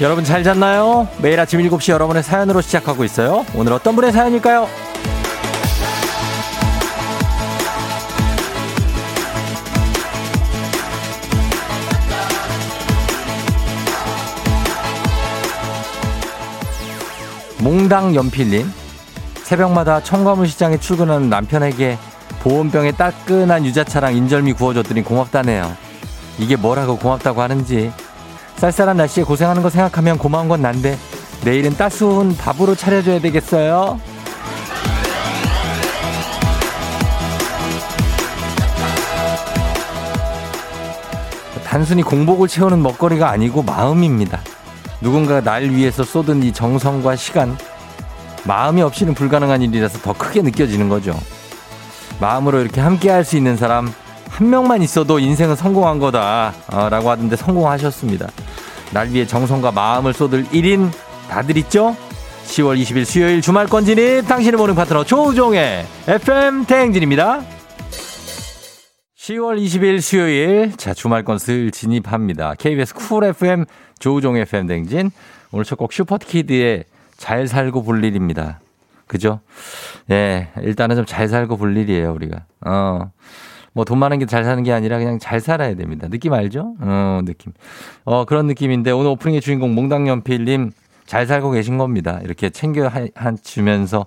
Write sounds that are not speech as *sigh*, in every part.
여러분 잘 잤나요? 매일 아침 7시 여러분의 사연으로 시작하고 있어요. 오늘 어떤 분의 사연일까요? 몽당 연필님 새벽마다 청과물 시장에 출근하는 남편에게 보온병에 따끈한 유자차랑 인절미 구워줬더니 고맙다네요. 이게 뭐라고 고맙다고 하는지 쌀쌀한 날씨에 고생하는 거 생각하면 고마운 건 난데 내일은 따스운 밥으로 차려줘야 되겠어요. 단순히 공복을 채우는 먹거리가 아니고 마음입니다. 누군가가 날 위해서 쏟은 이 정성과 시간, 마음이 없이는 불가능한 일이라서 더 크게 느껴지는 거죠. 마음으로 이렇게 함께 할 수 있는 사람 한 명만 있어도 인생은 성공한 거다. 어, 라고 하던데 성공하셨습니다. 날 위해 정성과 마음을 쏟을 1인 다들 있죠? 10월 20일 수요일 주말권 진입 당신의 모닝 파트너 조우종의 FM 대행진입니다. 10월 20일 수요일 자 주말권 슬 진입합니다. KBS 쿨 FM 조우종 FM 대행진 오늘 첫 곡 슈퍼키드의 잘 살고 볼 일입니다. 그죠? 예, 일단은 좀 잘 살고 볼 일이에요, 우리가. 어. 뭐 돈 많은 게 잘 사는 게 아니라 그냥 잘 살아야 됩니다. 느낌 알죠? 어, 느낌. 어, 그런 느낌인데 오늘 오프닝의 주인공 몽당연필님 잘 살고 계신 겁니다. 이렇게 챙겨 한 주면서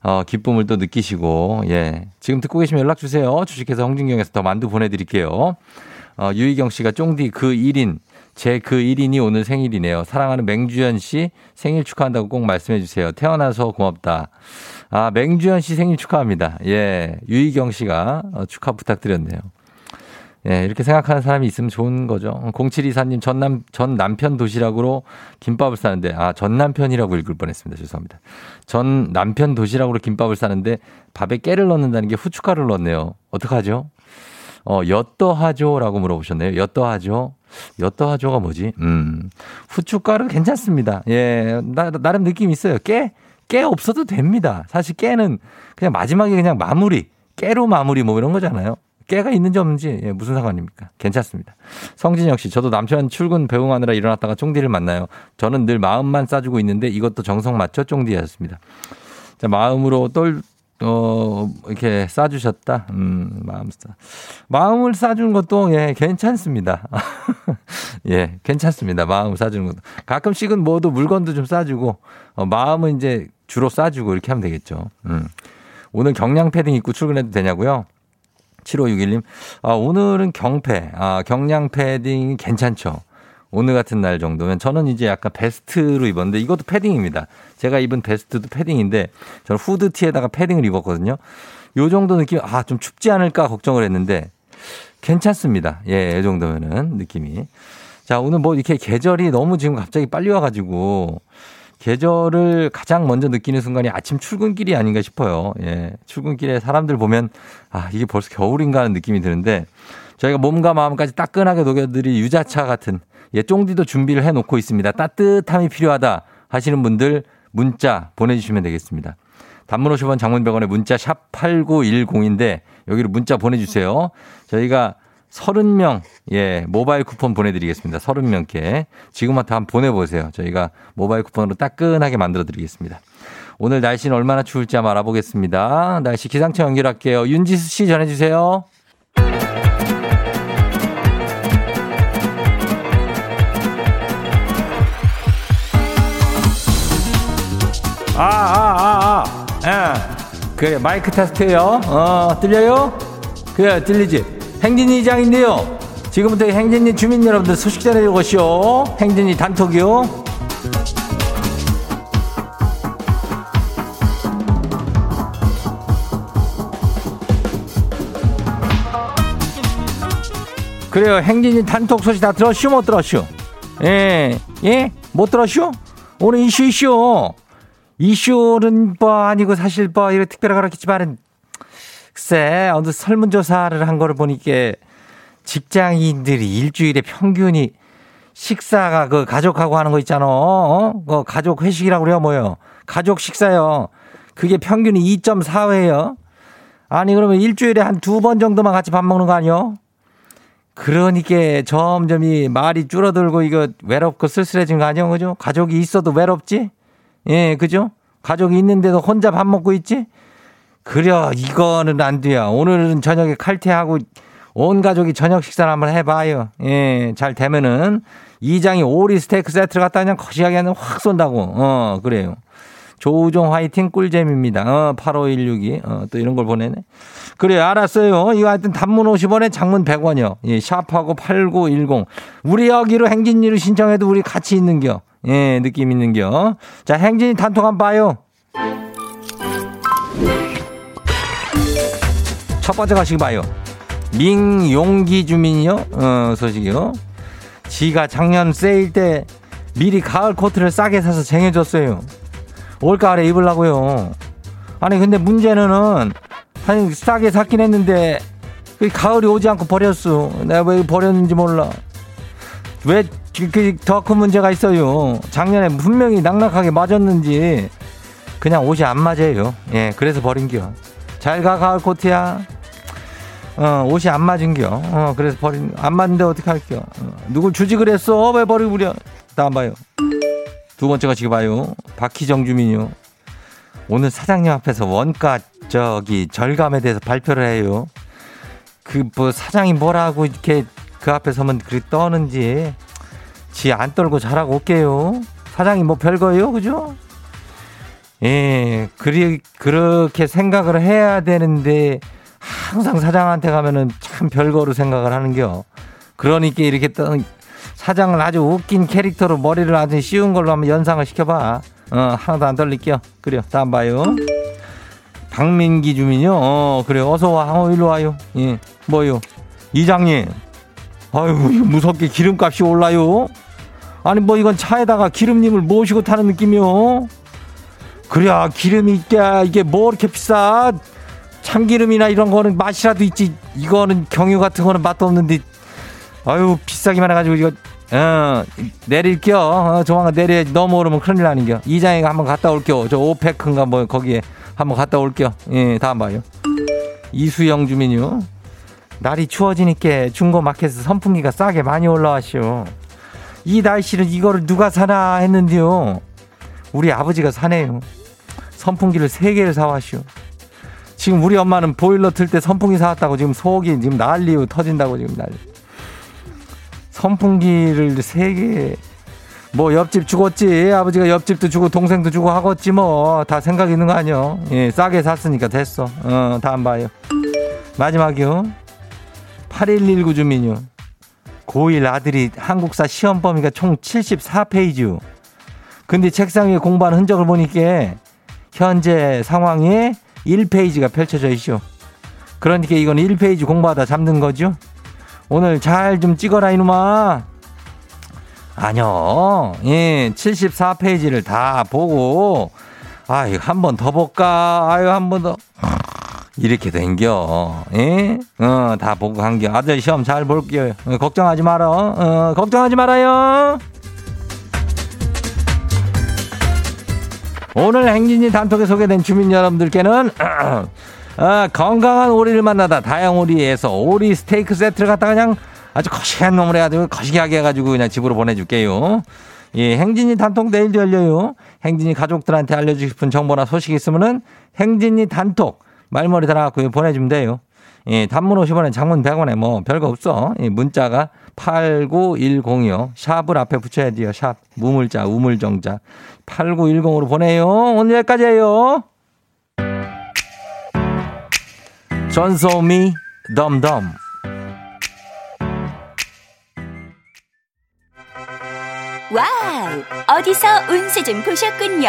어, 기쁨을 또 느끼시고, 예. 지금 듣고 계시면 연락 주세요. 주식회사 홍진경에서 더 만두 보내드릴게요. 어, 유희경 씨가 쫑디 그 1인, 제 그 1인이 오늘 생일이네요. 사랑하는 맹주연 씨 생일 축하한다고 꼭 말씀해 주세요. 태어나서 고맙다. 아, 맹주연 씨 생일 축하합니다. 예. 유희경 씨가 어, 축하 부탁드렸네요. 예, 이렇게 생각하는 사람이 있으면 좋은 거죠. 0724님, 전 남, 전 남편 도시락으로 김밥을 싸는데, 아, 전 남편이라고 읽을 뻔 했습니다. 죄송합니다. 전 남편 도시락으로 김밥을 싸는데 밥에 깨를 넣는다는 게 후춧가루를 넣네요. 어떡하죠? 어, 엿더하죠? 라고 물어보셨네요. 엿더하죠? 엿더하죠가 뭐지? 음, 후춧가루 괜찮습니다. 예, 나, 나름 느낌 있어요. 깨, 깨 없어도 됩니다. 사실 깨는 그냥 마지막에 그냥 마무리, 깨로 마무리 뭐 이런 거잖아요. 깨가 있는지 없는지 예, 무슨 상관입니까? 괜찮습니다. 성진혁 씨, 저도 남편 출근 배웅하느라 일어났다가 쫑디를 만나요. 저는 늘 마음만 싸주고 있는데 이것도 정성 맞죠? 쫑디였습니다. 자, 마음으로 똘, 어, 이렇게 싸주셨다. 음, 마음 싸. 마음을 싸주는 것도, 예, 괜찮습니다. *laughs* 예, 괜찮습니다. 마음을 싸주는 것도. 가끔씩은 뭐도 물건도 좀 싸주고, 어, 마음은 이제 주로 싸주고 이렇게 하면 되겠죠. 음. 오늘 경량 패딩 입고 출근해도 되냐고요? 7561님, 아, 오늘은 경패, 아, 경량 패딩 괜찮죠. 오늘 같은 날 정도면 저는 이제 약간 베스트로 입었는데 이것도 패딩입니다. 제가 입은 베스트도 패딩인데 저는 후드티에다가 패딩을 입었거든요. 요 정도 느낌, 아, 좀 춥지 않을까 걱정을 했는데 괜찮습니다. 예, 이 정도면은 느낌이. 자, 오늘 뭐 이렇게 계절이 너무 지금 갑자기 빨리 와가지고 계절을 가장 먼저 느끼는 순간이 아침 출근길이 아닌가 싶어요. 예. 출근길에 사람들 보면 아, 이게 벌써 겨울인가 하는 느낌이 드는데 저희가 몸과 마음까지 따끈하게 녹여드릴 유자차 같은 예, 쫑디도 준비를 해 놓고 있습니다. 따뜻함이 필요하다 하시는 분들 문자 보내주시면 되겠습니다. 단문 50원 장문병원의 문자 샵 8910인데 여기로 문자 보내주세요. 저희가 30명, 예, 모바일 쿠폰 보내드리겠습니다. 30명께. 지금부터 한번 보내보세요. 저희가 모바일 쿠폰으로 따끈하게 만들어 드리겠습니다. 오늘 날씨는 얼마나 추울지 한번 알아보겠습니다. 날씨 기상청 연결할게요. 윤지수 씨 전해주세요. 아, 아, 아, 아. 예. 그래, 마이크 테스트요. 어, 들려요? 그래, 들리지? 행진이 장인데요. 지금부터 행진이 주민 여러분들 소식 전해주고시오. 행진이 단톡이요. 그래요. 행진이 단톡 소식 다 들었슈? 못 들었슈? 예, 예? 못 들었슈? 오늘 이슈 이슈. 이슈는 뭐 아니고 사실 뭐 이렇게 특별하게 그렇겠지만은 글쎄 어느 설문조사를 한 거를 보니까 직장인들이 일주일에 평균이 식사가 그 가족하고 하는 거 있잖아. 어? 그 가족 회식이라고 그래요, 뭐요? 가족 식사요. 그게 평균이 2.4회요. 아니 그러면 일주일에 한 두 번 정도만 같이 밥 먹는 거 아니요? 그러니까 점점 이 말이 줄어들고 이거 외롭고 쓸쓸해진 거 아니야, 그죠? 가족이 있어도 외롭지? 예, 그죠? 가족이 있는데도 혼자 밥 먹고 있지? 그래, 이거는 안 돼요. 오늘은 저녁에 칼퇴하고 온 가족이 저녁 식사를 한번 해봐요. 예, 잘 되면은 이장이 오리 스테이크 세트를 갖다 그냥 거시하게 하면 확 쏜다고. 어, 그래요. 조우종 화이팅 꿀잼입니다. 어, 85162. 어, 또 이런 걸 보내네. 그래, 알았어요. 이거 하여튼 단문 50원에 장문 100원이요. 예, 샵하고 8910. 우리 여기로 행진이로 신청해도 우리 같이 있는겨. 예, 느낌 있는겨. 자, 행진이 단톡 한번 봐요. 첫 번째 가시기 봐요. 민용기 주민이요. 어, 소식이요. 지가 작년 세일 때 미리 가을 코트를 싸게 사서 쟁여줬어요. 올가을에 입으려고요. 아니 근데 문제는 아니 싸게 샀긴 했는데 그 가을이 오지 않고 버렸어. 내가 왜 버렸는지 몰라. 왜 그더 큰 문제가 있어요. 작년에 분명히 낙낙하게 맞았는지 그냥 옷이 안 맞아요. 예, 그래서 버린겨. 잘 가 가을 코트야. 어, 옷이 안 맞은겨. 어, 그래서 버린, 안 맞는데 어떻게 할게요. 어, 누굴 주지 그랬어? 왜 버리고 그래? 다음 봐요. 두 번째가 지금 봐요. 박희정 주민요. 오늘 사장님 앞에서 원가 저기 절감에 대해서 발표를 해요. 그 뭐 사장이 뭐라고 이렇게 그 앞에 서면 그렇게 떠는지 지 안 떨고 잘하고 올게요. 사장이 뭐 별거예요, 그죠? 예, 그리 그렇게 생각을 해야 되는데 항상 사장한테 가면은 참 별거로 생각을 하는겨. 그러니까 이렇게 또 사장을 아주 웃긴 캐릭터로 머리를 아주 씌운 걸로 한번 연상을 시켜봐. 어, 하나도 안 떨릴게요. 그래요. 다음 봐요. 박민기 주민요. 어, 그래. 어서 와. 어, 일로 와요. 예. 뭐요? 이장님. 아유, 무섭게 기름값이 올라요. 아니, 뭐 이건 차에다가 기름님을 모시고 타는 느낌이요. 그래, 기름이 있게, 이게 뭐 이렇게 비싸? 참기름이나 이런 거는 맛이라도 있지. 이거는 경유 같은 거는 맛도 없는데. 아유, 비싸기만 해가지고 이거, 어, 내릴게요. 어, 조만간 내려야지. 너무 오르면 큰일 나는겨. 이장이가 한번 갔다 올게요. 저 오페크인가 뭐 거기에 한번 갔다 올게요. 예, 다음 봐요. 이수영 주민요. 날이 추워지니까 중고 마켓에서 선풍기가 싸게 많이 올라왔쇼. 이 날씨는 이거를 누가 사나 했는데요. 우리 아버지가 사네요. 선풍기를 세 개를 사왔쇼. 지금 우리 엄마는 보일러 틀 때 선풍기 사왔다고 지금 속이 지금 난리고 터진다고 지금 난리. 선풍기를 세 개. 뭐 옆집 죽었지 아버지가 옆집도 주고 동생도 주고 하겠지 뭐 다 생각 있는 거 아니요 예 싸게 샀으니까 됐어 어 다음 봐요 마지막이요 8119 주민요 고1 아들이 한국사 시험 범위가 총 74페이지요 근데 책상 위에 공부하는 흔적을 보니까 현재 상황에 1페이지가 펼쳐져 있쇼 그러니까 이건 1페이지 공부하다 잡는 거죠 오늘 잘 좀 찍어라 이놈아 아니요. 예, 74페이지를 다 보고, 아유, 한 번 더 볼까? 아유, 한 번 더. 이렇게 된겨. 예? 어, 다 보고 간겨. 아들 시험 잘 볼게요. 어, 걱정하지 말아. 어, 걱정하지 말아요. 오늘 행진이 단톡에 소개된 주민 여러분들께는 *clears throat* 아, 건강한 오리를 만나다 다양오리에서 오리 스테이크 세트를 갖다 그냥 아주 거시기한 놈을 해가지고 거시기하게 해가지고 그냥 집으로 보내줄게요. 예, 행진이 단톡 내일도 열려요. 행진이 가족들한테 알려주고 싶은 정보나 소식 있으면은 행진이 단톡 말머리 달아갖고 보내주면 돼요. 예, 단문 50원에 장문 100원에 뭐 별거 없어. 예, 문자가 8910이요. 샵을 앞에 붙여야 돼요. 샵. 무물자, 우물정자. 8910으로 보내요. 오늘 여기까지예요. 전소미 DUMB DUMB. 와우! 어디서 운세 좀 보셨군요.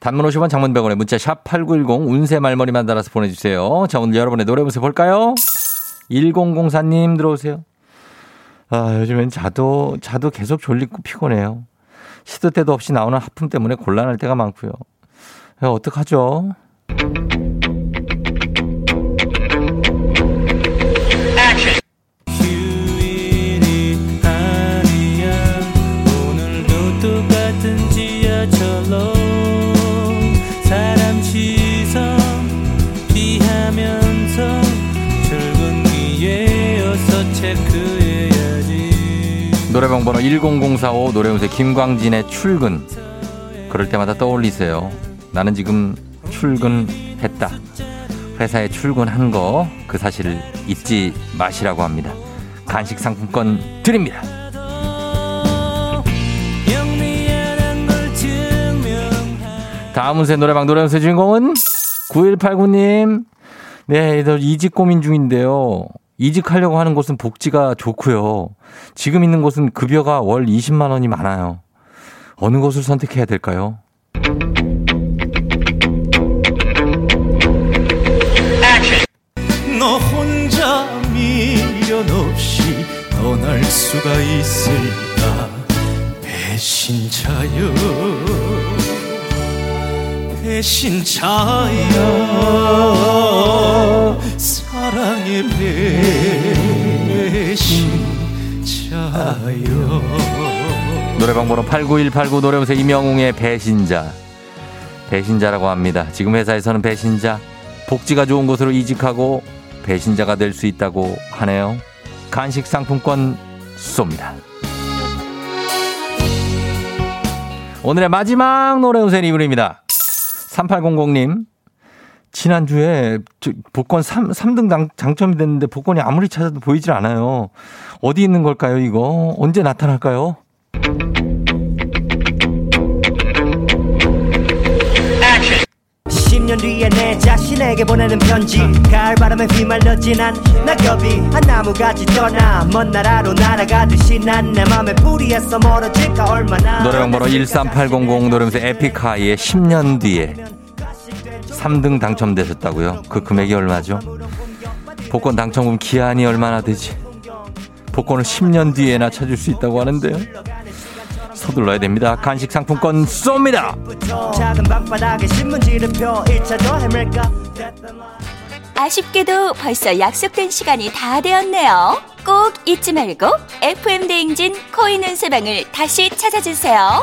단문 50원 장문 100원에 문자 샵 8910 운세 말머리만 달아서 보내주세요. 자 오늘 여러분의 노래 운세 볼까요? 1004님 들어오세요. 아, 요즘엔 자도, 자도 계속 졸리고 피곤해요. 시도 때도 없이 나오는 하품 때문에 곤란할 때가 많고요. 야, 어떡하죠? 노래방 번호 10045 노래운세 김광진의 출근. 그럴 때마다 떠올리세요. 나는 지금 출근했다. 회사에 출근한 거 그 사실을 잊지 마시라고 합니다. 간식 상품권 드립니다. 다음 운세 노래방 노래운세 주인공은 9189님. 네, 이직 고민 중인데요. 이직하려고 하는 곳은 복지가 좋고요. 지금 있는 곳은 급여가 월 20만 원이 많아요. 어느 곳을 선택해야 될까요? 너 혼자 미련 없이 떠날 수가 있을까 배신자여 배신자야 사랑의 배신자여 노래방 번호 89189 노래보세요. 이명웅의 배신자. 배신자라고 합니다. 지금 회사에서는 배신자. 복지가 좋은 곳으로 이직하고 배신자가 될 수 있다고 하네요. 간식 상품권 쏩니다. 오늘의 마지막 노래 우선 이분입니다. 3800님 지난주에 복권 3, 3등 당, 당첨이 됐는데 복권이 아무리 찾아도 보이질 않아요. 어디 있는 걸까요, 이거? 언제 나타날까요? 10년 뒤에 내 자신에게 보내는 편지 가을 바람에 휘말려 지난 낙엽이 한 나무같이 떠나 먼 나라로 날아가듯이 난 내 맘에 뿌리에서 멀어질까 얼마나 노래방 번호 13800 노래면서 에픽하이의 10년 뒤에 3등 당첨되셨다고요? 그 금액이 얼마죠? 복권 당첨금 기한이 얼마나 되지? 복권을 10년 뒤에나 찾을 수 있다고 하는데요. 서둘러야 됩니다. 간식 상품권 쏩니다. 아쉽게도 벌써 약속된 시간이 다 되었네요. 꼭 잊지 말고 FM 대행진 코인 운세방을 다시 찾아주세요.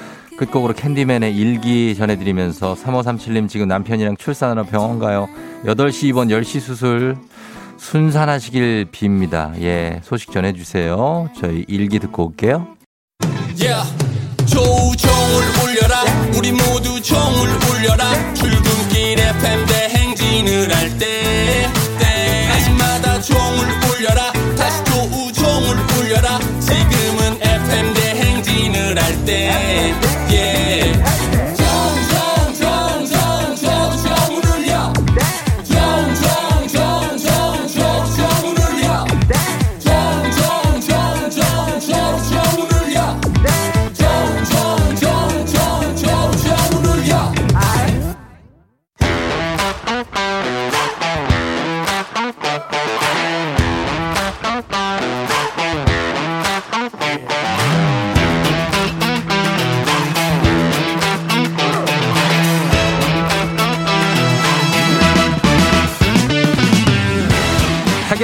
끝곡으로 캔디맨의 일기 전해드리면서 3537님 지금 남편이랑 출산하러 병원 가요. 8시 입원 10시 수술. 순산하시길 빕니다. 예, 소식 전해주세요. 저희 일기 듣고 올게요. Yeah. 조우종을 울려라 우리 모두 종을 울려라 출근길 FM 대행진을 할때 때마다 종을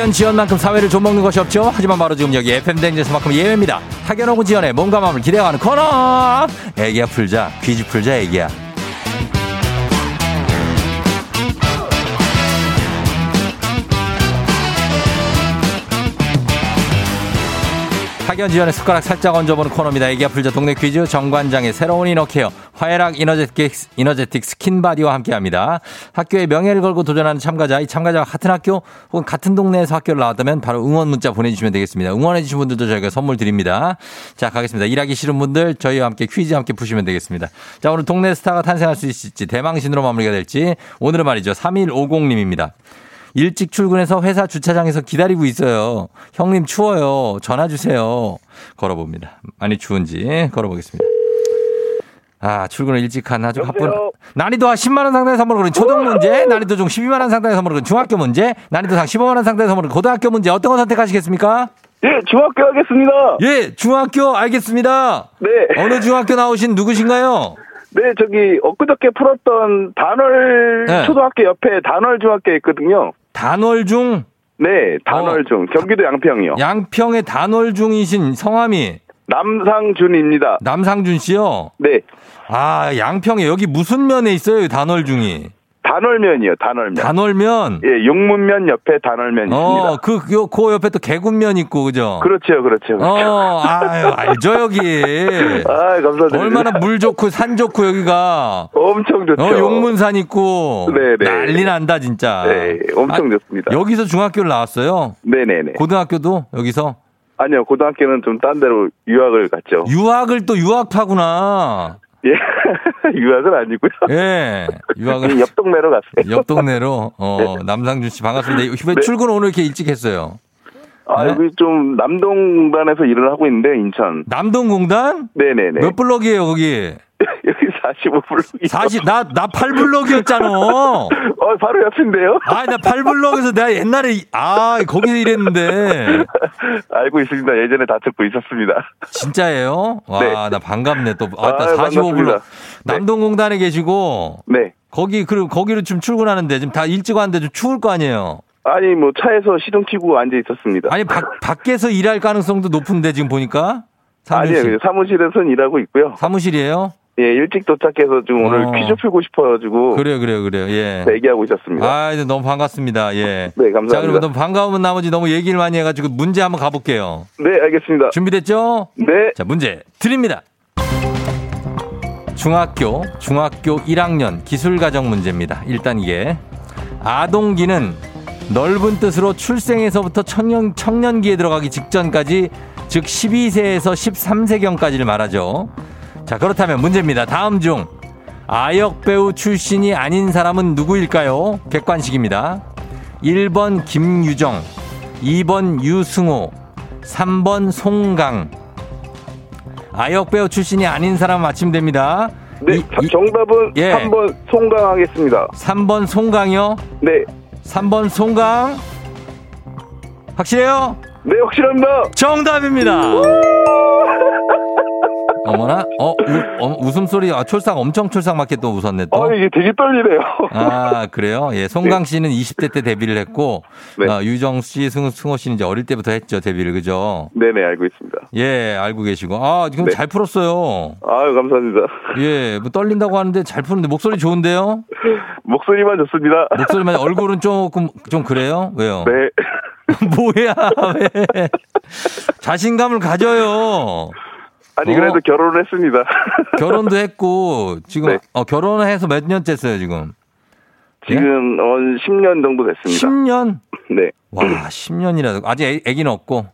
학연 지연만큼 사회를 좀먹는 것이 없죠. 하지만 바로 지금 여기 FM 댕에서만큼 예외입니다. 오고 지연의 몸과 마음을 기대어가는 코너. 애기야 풀자. 퀴즈 풀자 애기야. 학연 지연의 숟가락 살짝 얹어보는 코너입니다. 애기야 풀자 동네 퀴즈 정관장의 새로운 이너케어 화애락 이너제틱, 이너제틱 스킨바디와 함께합니다. 학교의 명예를 걸고 도전하는 참가자, 이 참가자와 같은 학교 혹은 같은 동네에서 학교를 나왔다면 바로 응원 문자 보내주시면 되겠습니다. 응원해주신 분들도 저희가 선물 드립니다. 자, 가겠습니다. 일하기 싫은 분들 저희와 함께 퀴즈 함께 푸시면 되겠습니다. 자, 오늘 동네 스타가 탄생할 수 있을지 대망신으로 마무리가 될지 오늘은 말이죠. 3150님입니다. 일찍 출근해서 회사 주차장에서 기다리고 있어요. 형님 추워요. 전화 주세요. 걸어봅니다. 많이 추운지 걸어보겠습니다. 아, 출근을 일찍 한 아주 바쁜. 난이도 10만 원 상당의 선물을 거는 초등 문제, 난이도 중 12만 원 상당의 선물을 거는 중학교 문제, 난이도 상 15만 원 상당의 선물을 고등학교 문제 어떤 거 선택하시겠습니까? 예, 중학교 하겠습니다. 예, 중학교 알겠습니다. 네. 어느 중학교 나오신 누구신가요? 네, 저기 엊그저께 풀었던 단월 네. 초등학교 옆에 단월 중학교 있거든요. 단월중, 네, 단월중 경기도 양평이요. 양평의 단월중이신 성함이 남상준입니다. 남상준 씨요. 네, 아, 양평에 여기 무슨 면에 있어요, 이 단월중이? 단월면이요, 단월면. 단월면. 예, 용문면 옆에 단월면 있습니다. 어, 그, 요, 그 옆에 또 개군면 있고, 그죠? 그렇죠, 그렇죠. 어, 아유, 알죠, 여기. *laughs* 아, 감사드립니다. 얼마나 물 좋고 산 좋고 여기가. 엄청 좋죠. 어, 용문산 있고. 네네. 난리 난다, 진짜. 네, 엄청 아, 좋습니다. 여기서 중학교를 나왔어요. 네네네. 고등학교도 여기서. 아니요, 고등학교는 좀 딴 데로 유학을 갔죠. 유학을 또 유학파구나. 예, *laughs* 유학은 아니고요. 예. 유학을. 옆 동네로 갔어요. 옆 동네로. *laughs* 어, 남상준 씨 반갑습니다. 왜 네. 출근 오늘 이렇게 일찍 했어요? 아, 네? 여기 좀 남동단에서 일을 하고 있는데 인천. 남동공단? 네네네. 몇 블럭이에요, 거기? *laughs* 여기 45블록이. 40, 나, 나 8블럭이었잖아. *laughs* 어, 바로 옆인데요? 아, 나 8블럭에서 내가 옛날에, 이- 아, 거기서 일했는데. *laughs* 알고 있습니다. 예전에 다 듣고 있었습니다. 진짜예요? 와, 네. 나 반갑네. 또, 아, 나 아유, 45블럭. 반갑습니다. 네. 남동공단에 계시고, 네. 거기, 그리고 거기로 좀 출근하는데, 지금 다 일찍 왔는데 좀 추울 거 아니에요? 아니, 뭐, 차에서 시동 켜고 앉아 있었습니다. 아니, 밖, 밖에서 일할 가능성도 높은데, 지금 보니까? 씨. 그냥 사무실에서는 일하고 있고요. 사무실이에요? 예, 일찍 도착해서 지금 오늘 어. 퀴즈 풀고 싶어가지고. 그래요, 그래요, 그래요. 예. 네, 얘기하고 있었습니다. 아, 이제 너무 반갑습니다. 예. 네, 감사합니다. 자, 그러면 너무 반가우면 나머지 너무 얘기를 많이 해가지고 문제 한번 가볼게요. 네, 알겠습니다. 준비됐죠? 네. 자, 문제 드립니다. 중학교, 중학교 1학년 기술가정 문제입니다. 일단 이게 아동기는 넓은 뜻으로 출생에서부터 청년, 청년기에 들어가기 직전까지 즉 12세에서 13세경까지를 말하죠. 자, 그렇다면 문제입니다. 다음 중 아역 배우 출신이 아닌 사람은 누구일까요? 객관식입니다. 1번 김유정, 2번 유승호, 3번 송강. 아역 배우 출신이 아닌 사람 맞히면 됩니다. 네, 이- 이- 정답은 예. 3번 송강 하겠습니다. 3번 송강이요? 네. 3번 송강? 확실해요? 네, 확실합니다. 정답입니다. *laughs* 어머나, 어, 우, 어, 웃음소리, 아, 촐싹, 엄청 촐싹 맞게 또 웃었네, 또. 아, 이게 되게 떨리네요. 아, 그래요? 예, 송강 씨는 20대 때 데뷔를 했고, 네. 어, 유정 씨, 승, 승호 씨는 이제 어릴 때부터 했죠, 데뷔를, 그죠? 네네, 알고 있습니다. 예, 알고 계시고. 아, 지금 네. 잘 풀었어요. 아유, 감사합니다. 예, 뭐 떨린다고 하는데 잘 푸는데 목소리 좋은데요? 목소리만 좋습니다. 목소리만 얼굴은 조금 좀 그래요? 왜요? 네. *laughs* 뭐야, 왜? 자신감을 가져요. 아니, 어. 그래도 결혼을 했습니다. *laughs* 결혼도 했고, 지금, 네. 어, 결혼을 해서 몇 년째 어요 지금? 지금, 어, 10년 정도 됐습니다. 10년? 네. 와, 10년이라도. 아직 애, 애기는 없고,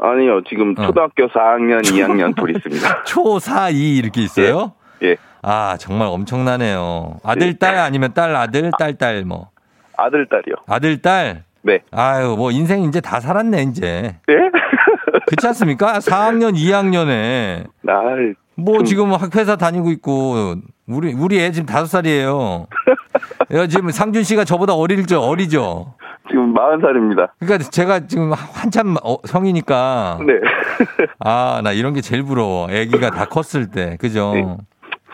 아니요, 지금 어. 초등학교 4학년, 2학년 둘 있습니다. *laughs* 초, 사, 이 이렇게 있어요? 예. 아, 정말 엄청나네요. 아들, 딸 아니면 딸, 아들, 딸, 딸, 뭐. 아들, 딸이요. 아들, 딸. 네. 아유, 뭐, 인생 이제 다 살았네, 이제. 예? 그렇지 않습니까? 4학년, 2학년에. 날, 뭐 좀- 지금 학회사 다니고 있고 우리 우리 애 지금 다섯 살이에요. 야, 지금 상준 씨가 저보다 어릴죠, 어리죠. 지금 40살입니다. 그러니까 제가 지금 한참 어, 성이니까 네. 아 나 이런 게 제일 부러워. 아기가 다 컸을 때, 그죠? 네.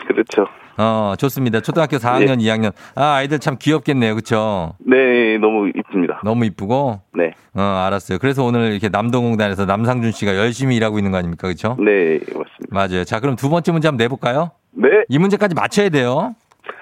그렇죠. 어 좋습니다. 초등학교 4학년, 2학년 아 아이들 참 귀엽겠네요, 그렇죠? 네, 너무 이쁩니다. 너무 이쁘고 네. 어 알았어요. 그래서 오늘 이렇게 남동공단에서 남상준 씨가 열심히 일하고 있는 거 아닙니까, 그렇죠? 네, 맞습니다. 맞아요. 자 그럼 두 번째 문제 한번 내볼까요? 네, 이 문제까지 맞춰야 돼요.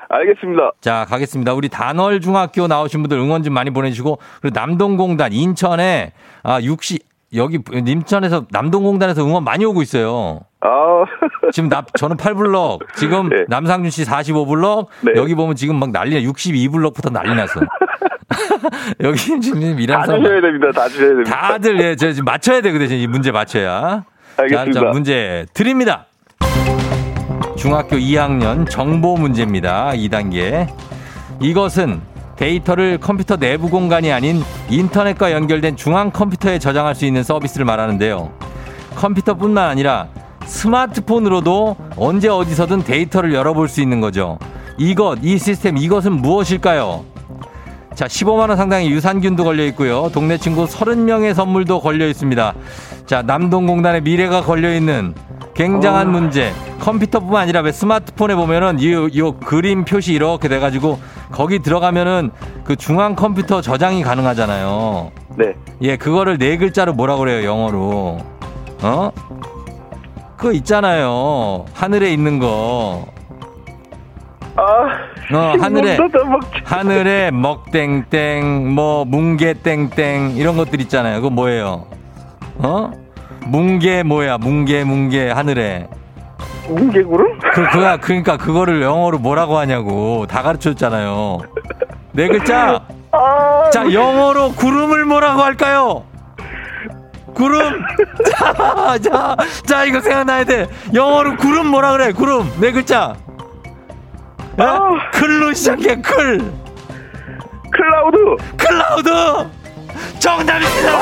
알겠습니다. 자, 가겠습니다. 우리 단월 중학교 나오신 분들 응원 좀 많이 보내주시고, 그리고 남동공단, 인천에, 아, 60, 여기, 인천에서 남동공단에서 응원 많이 오고 있어요. 아, 지금 나, 저는 8블럭, 지금 네. 남상준 씨 45블럭, 네. 여기 보면 지금 막 난리나, 62블럭부터 난리 났어. *laughs* 여기 지금 일하는 다 사람. 주셔야 됩니다. 다 주셔야 됩니다. 다들, 예, 저 지금 맞춰야 돼, 그이 문제 맞춰야. 알겠습니다. 자, 자, 문제 드립니다. 중학교 2학년 정보 문제입니다. 2단계. 이것은 데이터를 컴퓨터 내부 공간이 아닌 인터넷과 연결된 중앙 컴퓨터에 저장할 수 있는 서비스를 말하는데요. 컴퓨터뿐만 아니라 스마트폰으로도 언제 어디서든 데이터를 열어볼 수 있는 거죠. 이것, 이 시스템, 이것은 무엇일까요? 자, 15만원 상당의 유산균도 걸려 있고요. 동네 친구 30명의 선물도 걸려 있습니다. 자, 남동공단의 미래가 걸려 있는 굉장한 문제. 컴퓨터뿐만 아니라 왜 스마트폰에 보면은 이, 요 그림 표시 이렇게 돼가지고 거기 들어가면은 그 중앙 컴퓨터 저장이 가능하잖아요. 네. 예, 그거를 네 글자로 뭐라 그래요, 영어로. 어? 그거 있잖아요. 하늘에 있는 거. 아, 어, 하늘에. 하늘에 먹땡땡, 뭐, 뭉게땡땡, 이런 것들 있잖아요. 그거 뭐예요? 어? 뭉게 뭐야? 뭉게, 뭉게, 하늘에. 뭉개구름? 그, 그야, 그러니까 그거를 영어로 뭐라고 하냐고. 다 가르쳐 줬잖아요. 네 글자. 아, 자, 영어로 구름을 뭐라고 할까요? 구름. *laughs* 자, 자, 자, 이거 생각나야 돼. 영어로 구름 뭐라 그래? 구름. 네 글자. 예? 아. 클로 시작해, 클. Cloud! Cloud 정답입니다.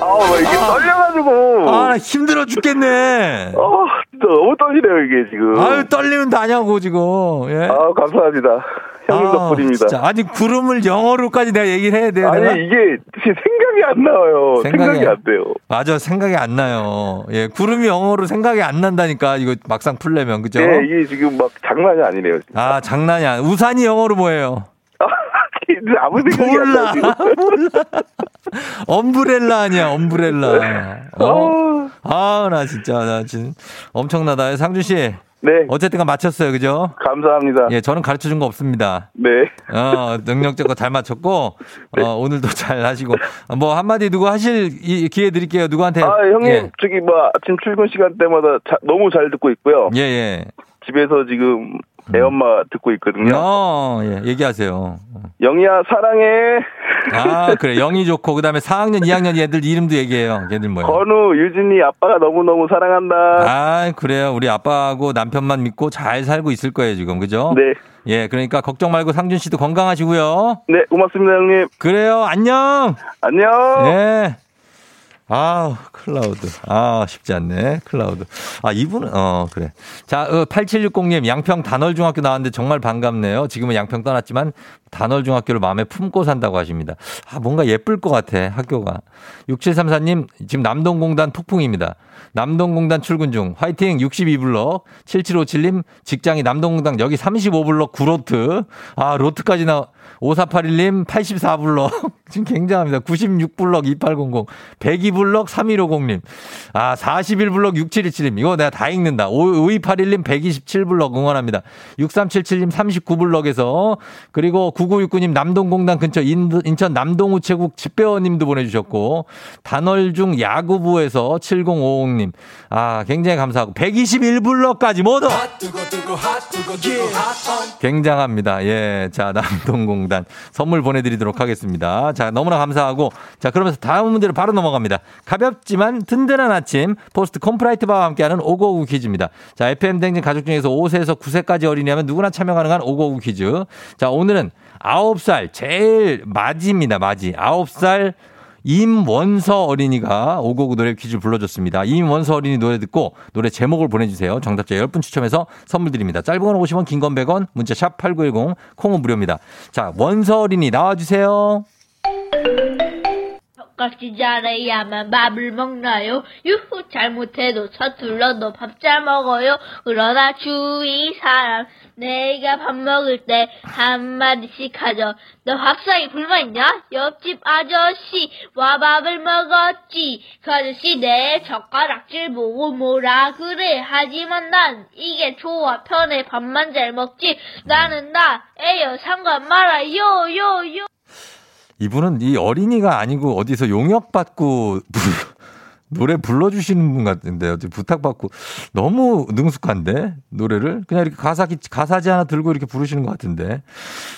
아, 막 이게 떨려가지고. 아, 나 힘들어 죽겠네. 어, 너무 떨리네요, 이게 지금. 아유, 떨리면 다냐고, 지금. 예. 아, 감사합니다. 형님 아, 덕분입니다. 진짜. 아니, 구름을 영어로까지 내가 얘기를 해야 돼요. 내가? 아니, 이게 생각이 안 나와요. 생각이 생각이, 안- 안 돼요. 맞아, 생각이 안 나요. 예, 구름이 영어로 생각이 안 난다니까, 이거 막상 풀려면, 그죠? 네, 이게 지금 막 장난이 아니네요. 지금. 아, 장난이 아니야. 우산이 영어로 뭐예요? 이제 아무 생각이 안 몰라, 나요. 지금. *laughs* 몰라. 엄브렐라 아니야, 엄브렐라. *laughs* 어? 아, 나 진짜, 나 지금 엄청나다. 상준 씨, 네, 어쨌든가 맞췄어요, 그죠? 감사합니다. 예, 저는 가르쳐 준 거 없습니다. 네. 어, 능력적으로 잘 맞췄고, 어, 오늘도 잘 하시고, 뭐, 한마디 누구 하실 이 기회 드릴게요. 누구한테. 아, 형님, 예, 저기 뭐 아침 출근 시간 때마다 자- 너무 잘 듣고 있고요. 예. 예. 집에서 지금 애엄마 듣고 있거든요. 어, 예, 얘기하세요. 영희야, 사랑해. 아, 그래. 영이 좋고, 그 다음에 4학년, 2학년 얘들 이름도 얘기해요. 걔들 뭐예요? 건우, 유진이 아빠가 너무너무 사랑한다. 아, 그래요. 우리 아빠하고 남편만 믿고 잘 살고 있을 거예요, 지금. 그죠? 네. 예, 그러니까 걱정 말고 상준 씨도 건강하시고요. 네, 고맙습니다, 형님. 그래요. 안녕! 안녕. 예. 아, 클라우드. 아, 쉽지 않네. 클라우드. 아, 이분은, 어, 그래. 자, 어, 8760님, 양평 단월중학교 나왔는데 정말 반갑네요. 지금은 양평 떠났지만 단월중학교를 마음에 품고 산다고 하십니다. 아, 뭔가 예쁠 것 같아, 학교가. 6734님, 지금 남동공단 폭풍입니다. 남동공단 출근 중. 화이팅! 62블럭. 7757님, 직장이 남동공단 여기 35블럭 구로트. 아, 로트까지 나, 5481님 84블럭. *laughs* 지금 굉장합니다. 96블럭 2800. 102블럭 3150님. 아, 41블럭 6717님. 이거 내가 다 읽는다. 5281님 127블럭 응원합니다. 6377님 39블럭에서 그리고 9969님 남동공단 근처 인천 남동우체국 집배원님도 보내주셨고 단월중 야구부에서 7050님. 아, 굉장히 감사하고 121블럭까지 모두 굉장합니다. 예. 자, 남동공단 선물 보내드리도록 하겠습니다. 자, 너무나 감사하고 자, 그러면서 다음 문제로 바로 넘어갑니다. 가볍지만 든든한 아침 포스트 콘푸라이트 바와 함께하는 오구오구 퀴즈입니다. 자, FM 대행진 가족 중에서 5세에서 9세까지 어린이라면 누구나 참여 가능한 오구오구 퀴즈. 자, 오늘은 9살 제일 맏이입니다. 맏이. 9살 임원서 어린이가 오구오구 노래 퀴즈 불러줬습니다. 임원서 어린이 노래 듣고 노래 제목을 보내주세요. 정답자 10분 추첨해서 선물 드립니다. 짧은 건 50원, 긴 건 100원, 문자 샵 8910, 콩은 무료입니다. 자, 원서 어린이 나와주세요. 젓가락질 잘해야만 밥을 먹나요? 유후 잘못해도 서툴러도 밥 잘 먹어요. 그러나 주위 사람 내가 밥 먹을 때 한마디씩 하죠. 너 학사에 불만 있냐? 옆집 아저씨 와 밥을 먹었지. 그 아저씨 내 젓가락질 보고 뭐라 그래. 하지만 난 이게 좋아 편해 밥만 잘 먹지. 나는 나 에요 상관 말아요 요 요. 이분은 이 어린이가 아니고 어디서 용역받고 노래 불러주시는 분 같은데 어디 부탁받고 너무 능숙한데 노래를 그냥 이렇게 가사 가사지 하나 들고 이렇게 부르시는 것 같은데.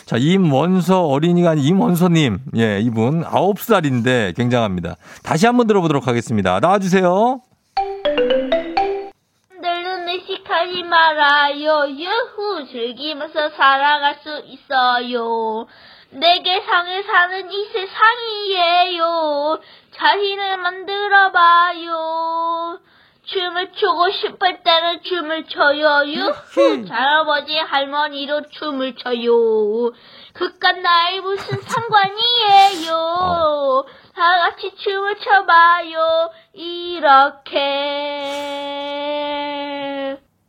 자 임원서 어린이가 아닌 임원서님. 예 이분 아홉 살인데 굉장합니다. 다시 한번 들어보도록 하겠습니다. 나와주세요. 흔들는 의식하지 말아요. 유후 즐기면서 살아갈 수 있어요. 내게 상을 사는 이 세상이에요. 자신을 만들어봐요. 춤을 추고 싶을 때는 춤을 춰요. 유후. 할아버지 할머니로 춤을 춰요. 그깟 나이 무슨 상관이에요. 다 같이 춤을 춰봐요. 이렇게.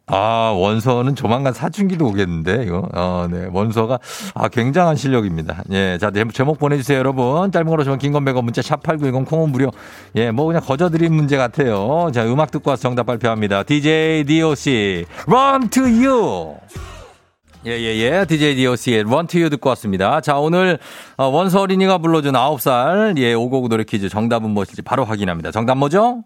아, 원서는 조만간 사춘기도 오겠는데, 이거. 어, 네. 원서가, 아, 굉장한 실력입니다. 예. 자, 제목 보내주세요, 여러분. 짧은 거로 주면 긴건 100원, 문자 샵8910 콩은 무료. 예, 뭐 그냥 거저드린 문제 같아요. 자, 음악 듣고 와서 정답 발표합니다. DJ DOC, Run to You! 예, 예, 예. DJ DOC의 Run to You 듣고 왔습니다. 자, 오늘 어, 원서 어린이가 불러준 9살, 예, 오고구 노래 퀴즈 정답은 무엇일지 바로 확인합니다. 정답 뭐죠?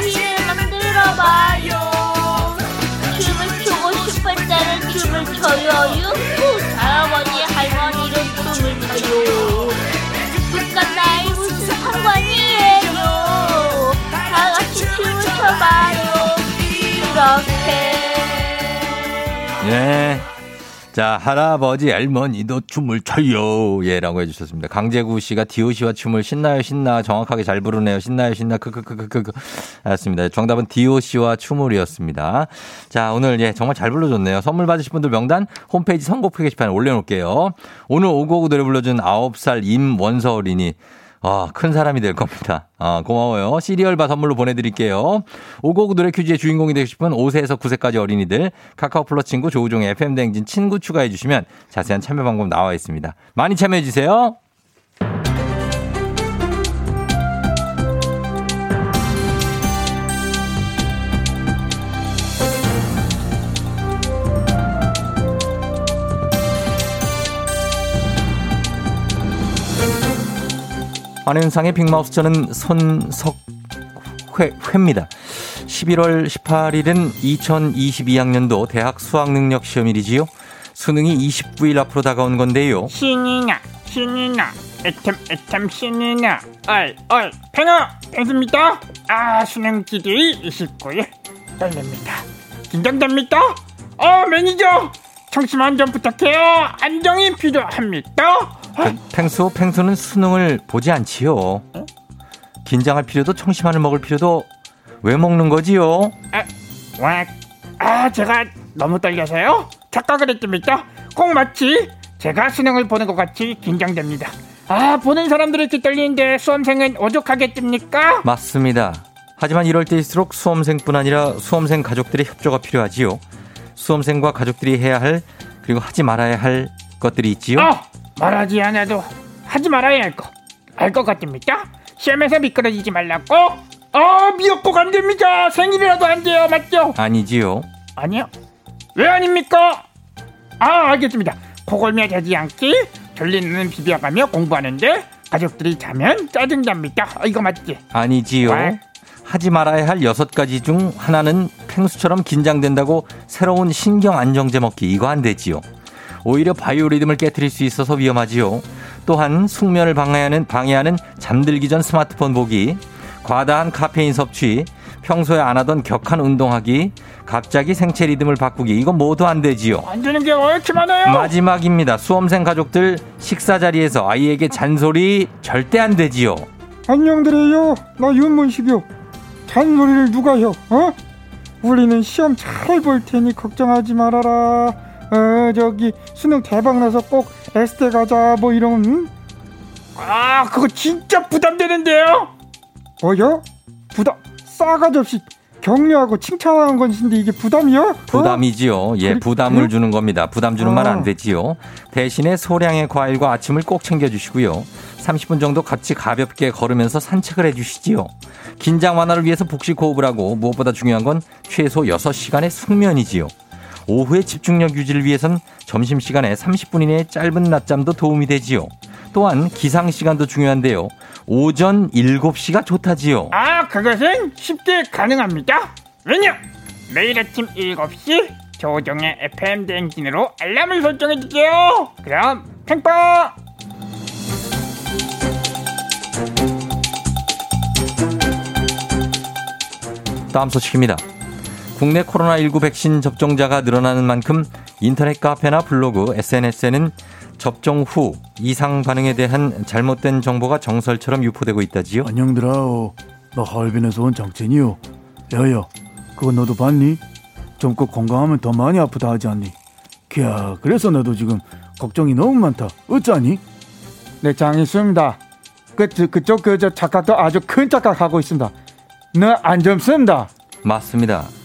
자신을 만들어봐요. 춤을 추고 싶을 때는 춤을 춰요. 유후 할아버지 할머니로 춤을 춰요. 그깟 나이 무슨 상관이에요? 다 같이 춤을 춰봐요. 이렇게. 예. 자, 할아버지 할머니도 춤을 춰요. 예, 라고 해주셨습니다. 강재구 씨가 디오 씨와 춤을 신나요, 신나. 정확하게 잘 부르네요. 신나요, 신나. 크크크크크. 알았습니다. 정답은 디오 씨와 춤을이었습니다. 자, 오늘 예, 정말 잘 불러줬네요. 선물 받으실 분들 명단 홈페이지 선곡표 게시판에 올려놓을게요. 오늘 오고오고 노래 불러준 9살 임원서 어린이. 아, 큰 사람이 될 겁니다. 아, 고마워요. 시리얼바 선물로 보내드릴게요. 오고구 노래 퀴즈의 주인공이 되고 싶은 5세에서 9세까지 어린이들 카카오 플러스 친구 조우종의 FM대행진 친구 추가해주시면 자세한 참여 방법 나와 있습니다. 많이 참여해주세요. 안현상의 빅마우스 저는 손석회입니다. 11월 18일은 2022학년도 대학 수학능력 시험일이지요. 수능이 29일 앞으로 다가온 건데요. 신이나 신이나 엣헴 엣헴 신이나 얼얼 펭하 펭수입니다. 아 수능 디데이 29일 떨립니다. 긴장됩니다. 어 매니저 청심환 좀 부탁해요. 안정이 필요합니다. 그, 펭수, 펭수는 수능을 보지 않지요. 긴장할 필요도 청심환을 먹을 필요도 왜 먹는 거지요? 아, 와, 아, 제가 너무 떨려서요? 착각을 했습니까? 꼭 마치 제가 수능을 보는 것 같이 긴장됩니다. 아, 보는 사람들이 이렇게 떨리는데 수험생은 오죽하겠습니까? 맞습니다. 하지만 이럴 때일수록 수험생뿐 아니라 수험생 가족들의 협조가 필요하지요. 수험생과 가족들이 해야 할 그리고 하지 말아야 할 것들이 있지요. 어, 말하지 않아도 하지 말아야 할 거. 알 것 같습니까? 시험에서 미끄러지지 말라고? 아, 미역국 안 됩니다. 생일이라도 안 돼요. 맞죠? 아니지요. 아니요. 왜 아닙니까? 아, 알겠습니다. 코골며 자지 않기, 눈은 비벼가며 공부하는데 가족들이 자면 짜증납니다. 아, 이거 맞지? 아니지요. 왜? 하지 말아야 할 여섯 가지 중 하나는 펭수처럼 긴장된다고 새로운 신경 안정제 먹기 이거 안 되지요. 오히려 바이오리듬을 깨뜨릴 수 있어서 위험하지요. 또한 숙면을 방해하는 방해하는 잠들기 전 스마트폰 보기, 과다한 카페인 섭취, 평소에 안 하던 격한 운동하기, 갑자기 생체 리듬을 바꾸기 이건 모두 안 되지요. 안 되는 게왜 이렇게 많아요? 마지막입니다. 수험생 가족들 식사 자리에서 아이에게 잔소리 절대 안 되지요. 안녕드려요. 나 윤문식이요. 잔소리를 누가 해? 어? 우리는 시험 잘 볼 테니 걱정하지 말아라. 어 저기 수능 대박 나서 꼭 에스테 가자 뭐 이런 응? 아, 그거 진짜 부담되는데요? 뭐요? 부담 싸가지 없이 격려하고 칭찬하는 것인데 이게 부담이요? 어? 부담이지요. 예, 그래- 부담을 그래요? 주는 겁니다. 부담 주는 말 아. 안 되지요. 대신에 소량의 과일과 아침을 꼭 챙겨주시고요. 30분 정도 같이 가볍게 걸으면서 산책을 해주시지요. 긴장 완화를 위해서 복식 호흡을 하고 무엇보다 중요한 건 최소 6시간의 숙면이지요. 오후에 집중력 유지를 위해선 점심시간에 30분 이내의 짧은 낮잠도 도움이 되지요. 또한 기상 시간도 중요한데요. 오전 7시가 좋다지요. 아, 그것은 쉽게 가능합니다. 왜냐? 매일 아침 7시 조종의 FM 대행진으로 알람을 설정해 주세요. 그럼 팽빵! 다음 소식입니다. 국내 코로나19 백신 접종자가 늘어나는 만큼 인터넷 카페나 블로그, SNS에는 접종 후 이상 반응에 대한 잘못된 정보가 정설처럼 유포되고 있다지요. 안녕들아오. 나 하얼빈에서 온 장첸이요. 야야, 그거 너도 봤니? 젊고 건강하면 더 많이 아프다 하지 않니? 캬, 그래서 나도 지금 걱정이 너무 많다. 어쩌니? 네 장있습니다. 그 그쪽 그저 착각도 아주 큰 착각하고 있습니다. 너안 젊습니다. 맞습니다.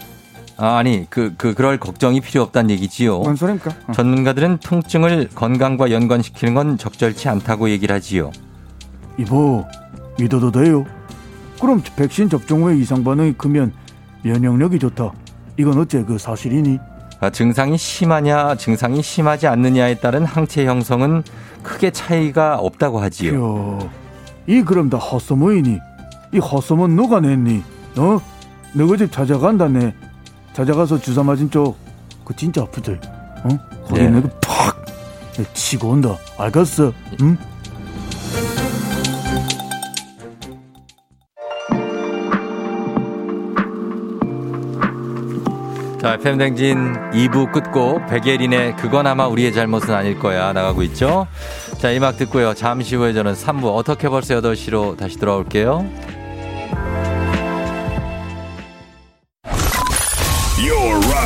아, 아니 그, 그 그럴 걱정이 필요 없다는 얘기지요. 뭔 소리입니까? 어. 전문가들은 통증을 건강과 연관시키는 건 적절치 않다고 얘기를 하지요. 이보, 믿어도 돼요? 그럼 백신 접종 후에 이상 반응이 크면 면역력이 좋다. 이건 어째 그 사실이니? 아, 증상이 심하냐, 증상이 심하지 않느냐에 따른 항체 형성은 크게 차이가 없다고 하지요. 캬, 이 그럼 다 헛소문이니? 이 헛소문 누가 냈니? 어? 너희 집 찾아간다네. 찾아가서 주사 맞은 쪽, 그 진짜 아프지? 어? 거기 네. 내가 팍! 내 치고 온다. 알겠어? 응? 자, FM댕진 2부 끝곡 백예린의 그건 아마 우리의 잘못은 아닐 거야 나가고 있죠. 자, 이 음악 듣고요. 잠시 후에 저는 3부 어떻게 벌써 8시로 다시 돌아올게요.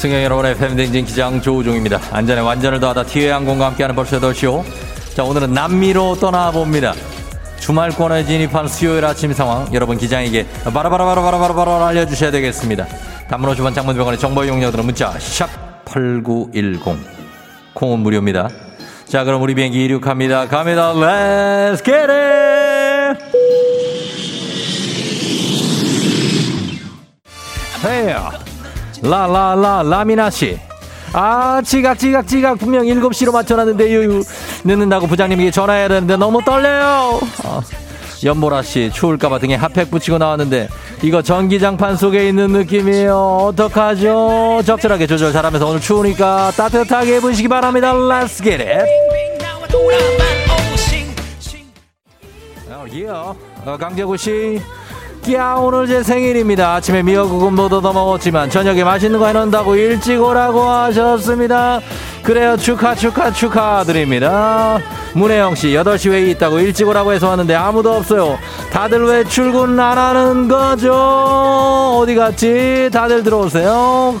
승객 여러분의 FM댕진 기장 조우종입니다. 안전에 완전을 더하다 티웨이 항공과 함께하는 벌써 8시오. 자, 오늘은 남미로 떠나봅니다. 주말권에 진입한 수요일 아침 상황 여러분 기장에게 바라바라바라바라바라 알려주셔야 되겠습니다. 단문 50원 장문병원의 정보 이용료들은 문자 샵 8910 콩은 무료입니다. 자 그럼 우리 비행기 이륙합니다. 갑니다. Let's get it! 헤이 라라라 라미나 씨 아, 지각, 지각, 지각. 분명 7시로 맞춰놨는데, 유유. 늦는다고 부장님에게 전화해야 되는데 너무 떨려요. 아, 연보라 씨, 추울까봐 등에 핫팩 붙이고 나왔는데, 이거 전기장판 속에 있는 느낌이에요. 어떡하죠? 적절하게 조절 잘하면서 오늘 추우니까 따뜻하게 입으시기 바랍니다. Let's get it. 어, 예. 어, 강재구 씨. 야 오늘 제 생일입니다. 아침에 미역국은 못 얻어 먹었지만 저녁에 맛있는 거 해놓는다고 일찍 오라고 하셨습니다. 그래요 축하 축하 축하드립니다. 문혜영 씨 8시 회의 있다고 일찍 오라고 해서 왔는데 아무도 없어요. 다들 왜 출근 안 하는 거죠? 어디 갔지? 다들 들어오세요.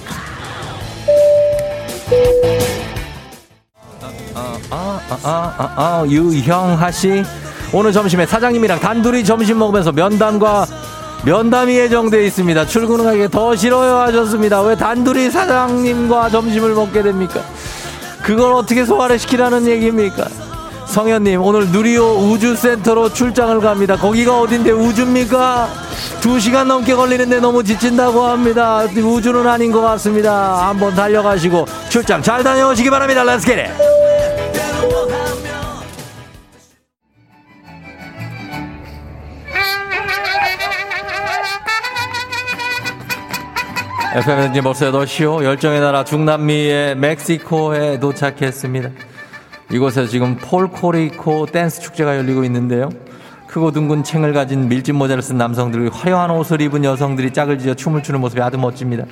아, 아, 아, 아, 아, 유형하 씨. 오늘 점심에 사장님이랑 단둘이 점심 먹으면서 면담과 면담이 예정돼 있습니다. 출근하기 더 싫어요 하셨습니다. 왜 단둘이 사장님과 점심을 먹게 됩니까? 그걸 어떻게 소화를 시키라는 얘기입니까? 성현님 오늘 누리호 우주센터로 출장을 갑니다. 거기가 어딘데 우주입니까? 두 시간 넘게 걸리는데 너무 지친다고 합니다. 우주는 아닌 것 같습니다. 한번 달려가시고 출장 잘 다녀오시기 바랍니다. Get it. FM은지 벌써 8시요. 열정의 나라 중남미의 멕시코에 도착했습니다. 이곳에서 지금 폴코리코 댄스 축제가 열리고 있는데요. 크고 둥근 챙을 가진 밀짚 모자를 쓴 남성들이 화려한 옷을 입은 여성들이 짝을 지어 춤을 추는 모습이 아주 멋집니다.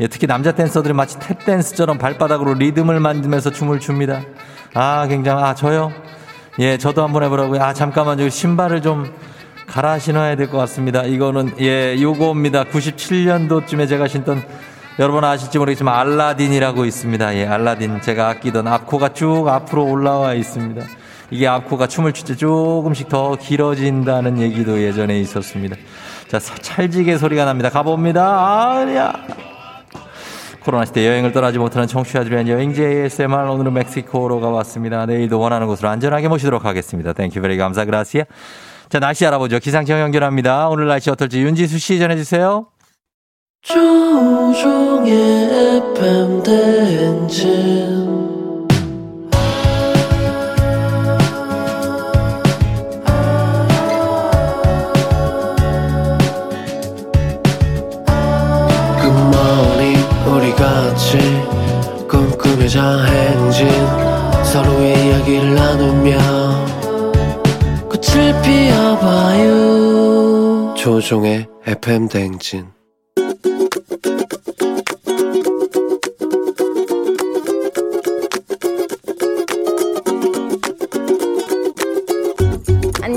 예, 특히 남자 댄서들이 마치 탭 댄스처럼 발바닥으로 리듬을 만들면서 춤을 춥니다. 아, 굉장히, 아, 저요? 예, 저도 한번 해보라고요. 아, 잠깐만, 저 신발을 좀 갈아 신어야 될 것 같습니다. 이거는, 예, 요거입니다. 97년도쯤에 제가 신던, 여러분 아실지 모르겠지만, 알라딘이라고 있습니다. 예, 알라딘. 제가 아끼던 앞코가 쭉 앞으로 올라와 있습니다. 이게 앞코가 춤을 출 때 조금씩 더 길어진다는 얘기도 예전에 있었습니다. 자, 찰지게 소리가 납니다. 가봅니다. 아야. 코로나 시대 여행을 떠나지 못하는 청취자들 위한 여행지 ASMR 오늘은 멕시코로 가봤습니다. 내일도 원하는 곳으로 안전하게 모시도록 하겠습니다. Thank you very 감사 gracias. 자, 날씨 알아보죠. 기상청 연결합니다. 오늘 날씨 어떨지 윤지수 씨 전해주세요. 조우종의 FM 대행진 굿모닝 우리 같이 꿈꾸며자 행진 서로의 이야기를 나누며 꽃을 피워봐요. 조종의 FM 대행진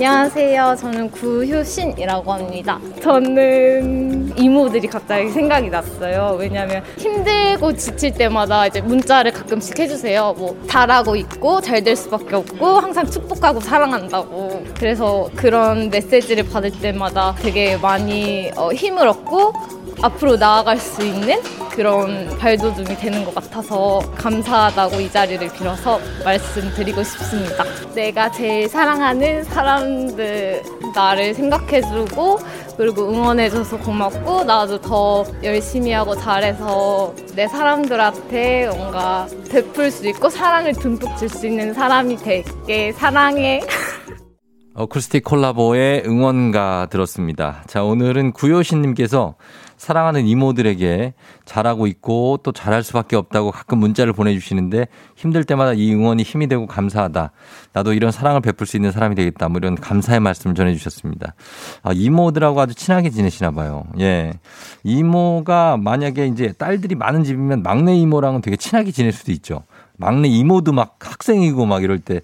안녕하세요. 저는 구효신이라고 합니다. 저는 이모들이 갑자기 생각이 났어요. 왜냐면 힘들고 지칠 때마다 이제 문자를 가끔씩 해주세요. 뭐 잘하고 있고 잘 될 수밖에 없고 항상 축복하고 사랑한다고. 그래서 그런 메시지를 받을 때마다 되게 많이 어, 힘을 얻고 앞으로 나아갈 수 있는 그런 발돋움이 되는 것 같아서 감사하다고 이 자리를 빌어서 말씀드리고 싶습니다. 내가 제일 사랑하는 사람들 나를 생각해주고 그리고 응원해줘서 고맙고 나도 더 열심히 하고 잘해서 내 사람들한테 뭔가 베풀 수 있고 사랑을 듬뿍 줄 수 있는 사람이 될게 사랑해. 어쿠스틱 콜라보의 응원가 들었습니다. 자, 오늘은 구효신님께서 사랑하는 이모들에게 잘하고 있고 또 잘할 수밖에 없다고 가끔 문자를 보내주시는데 힘들 때마다 이 응원이 힘이 되고 감사하다. 나도 이런 사랑을 베풀 수 있는 사람이 되겠다. 뭐 이런 감사의 말씀을 전해주셨습니다. 아, 이모들하고 아주 친하게 지내시나 봐요. 예. 이모가 만약에 이제 딸들이 많은 집이면 막내 이모랑은 되게 친하게 지낼 수도 있죠. 막내 이모도 막 학생이고 막 이럴 때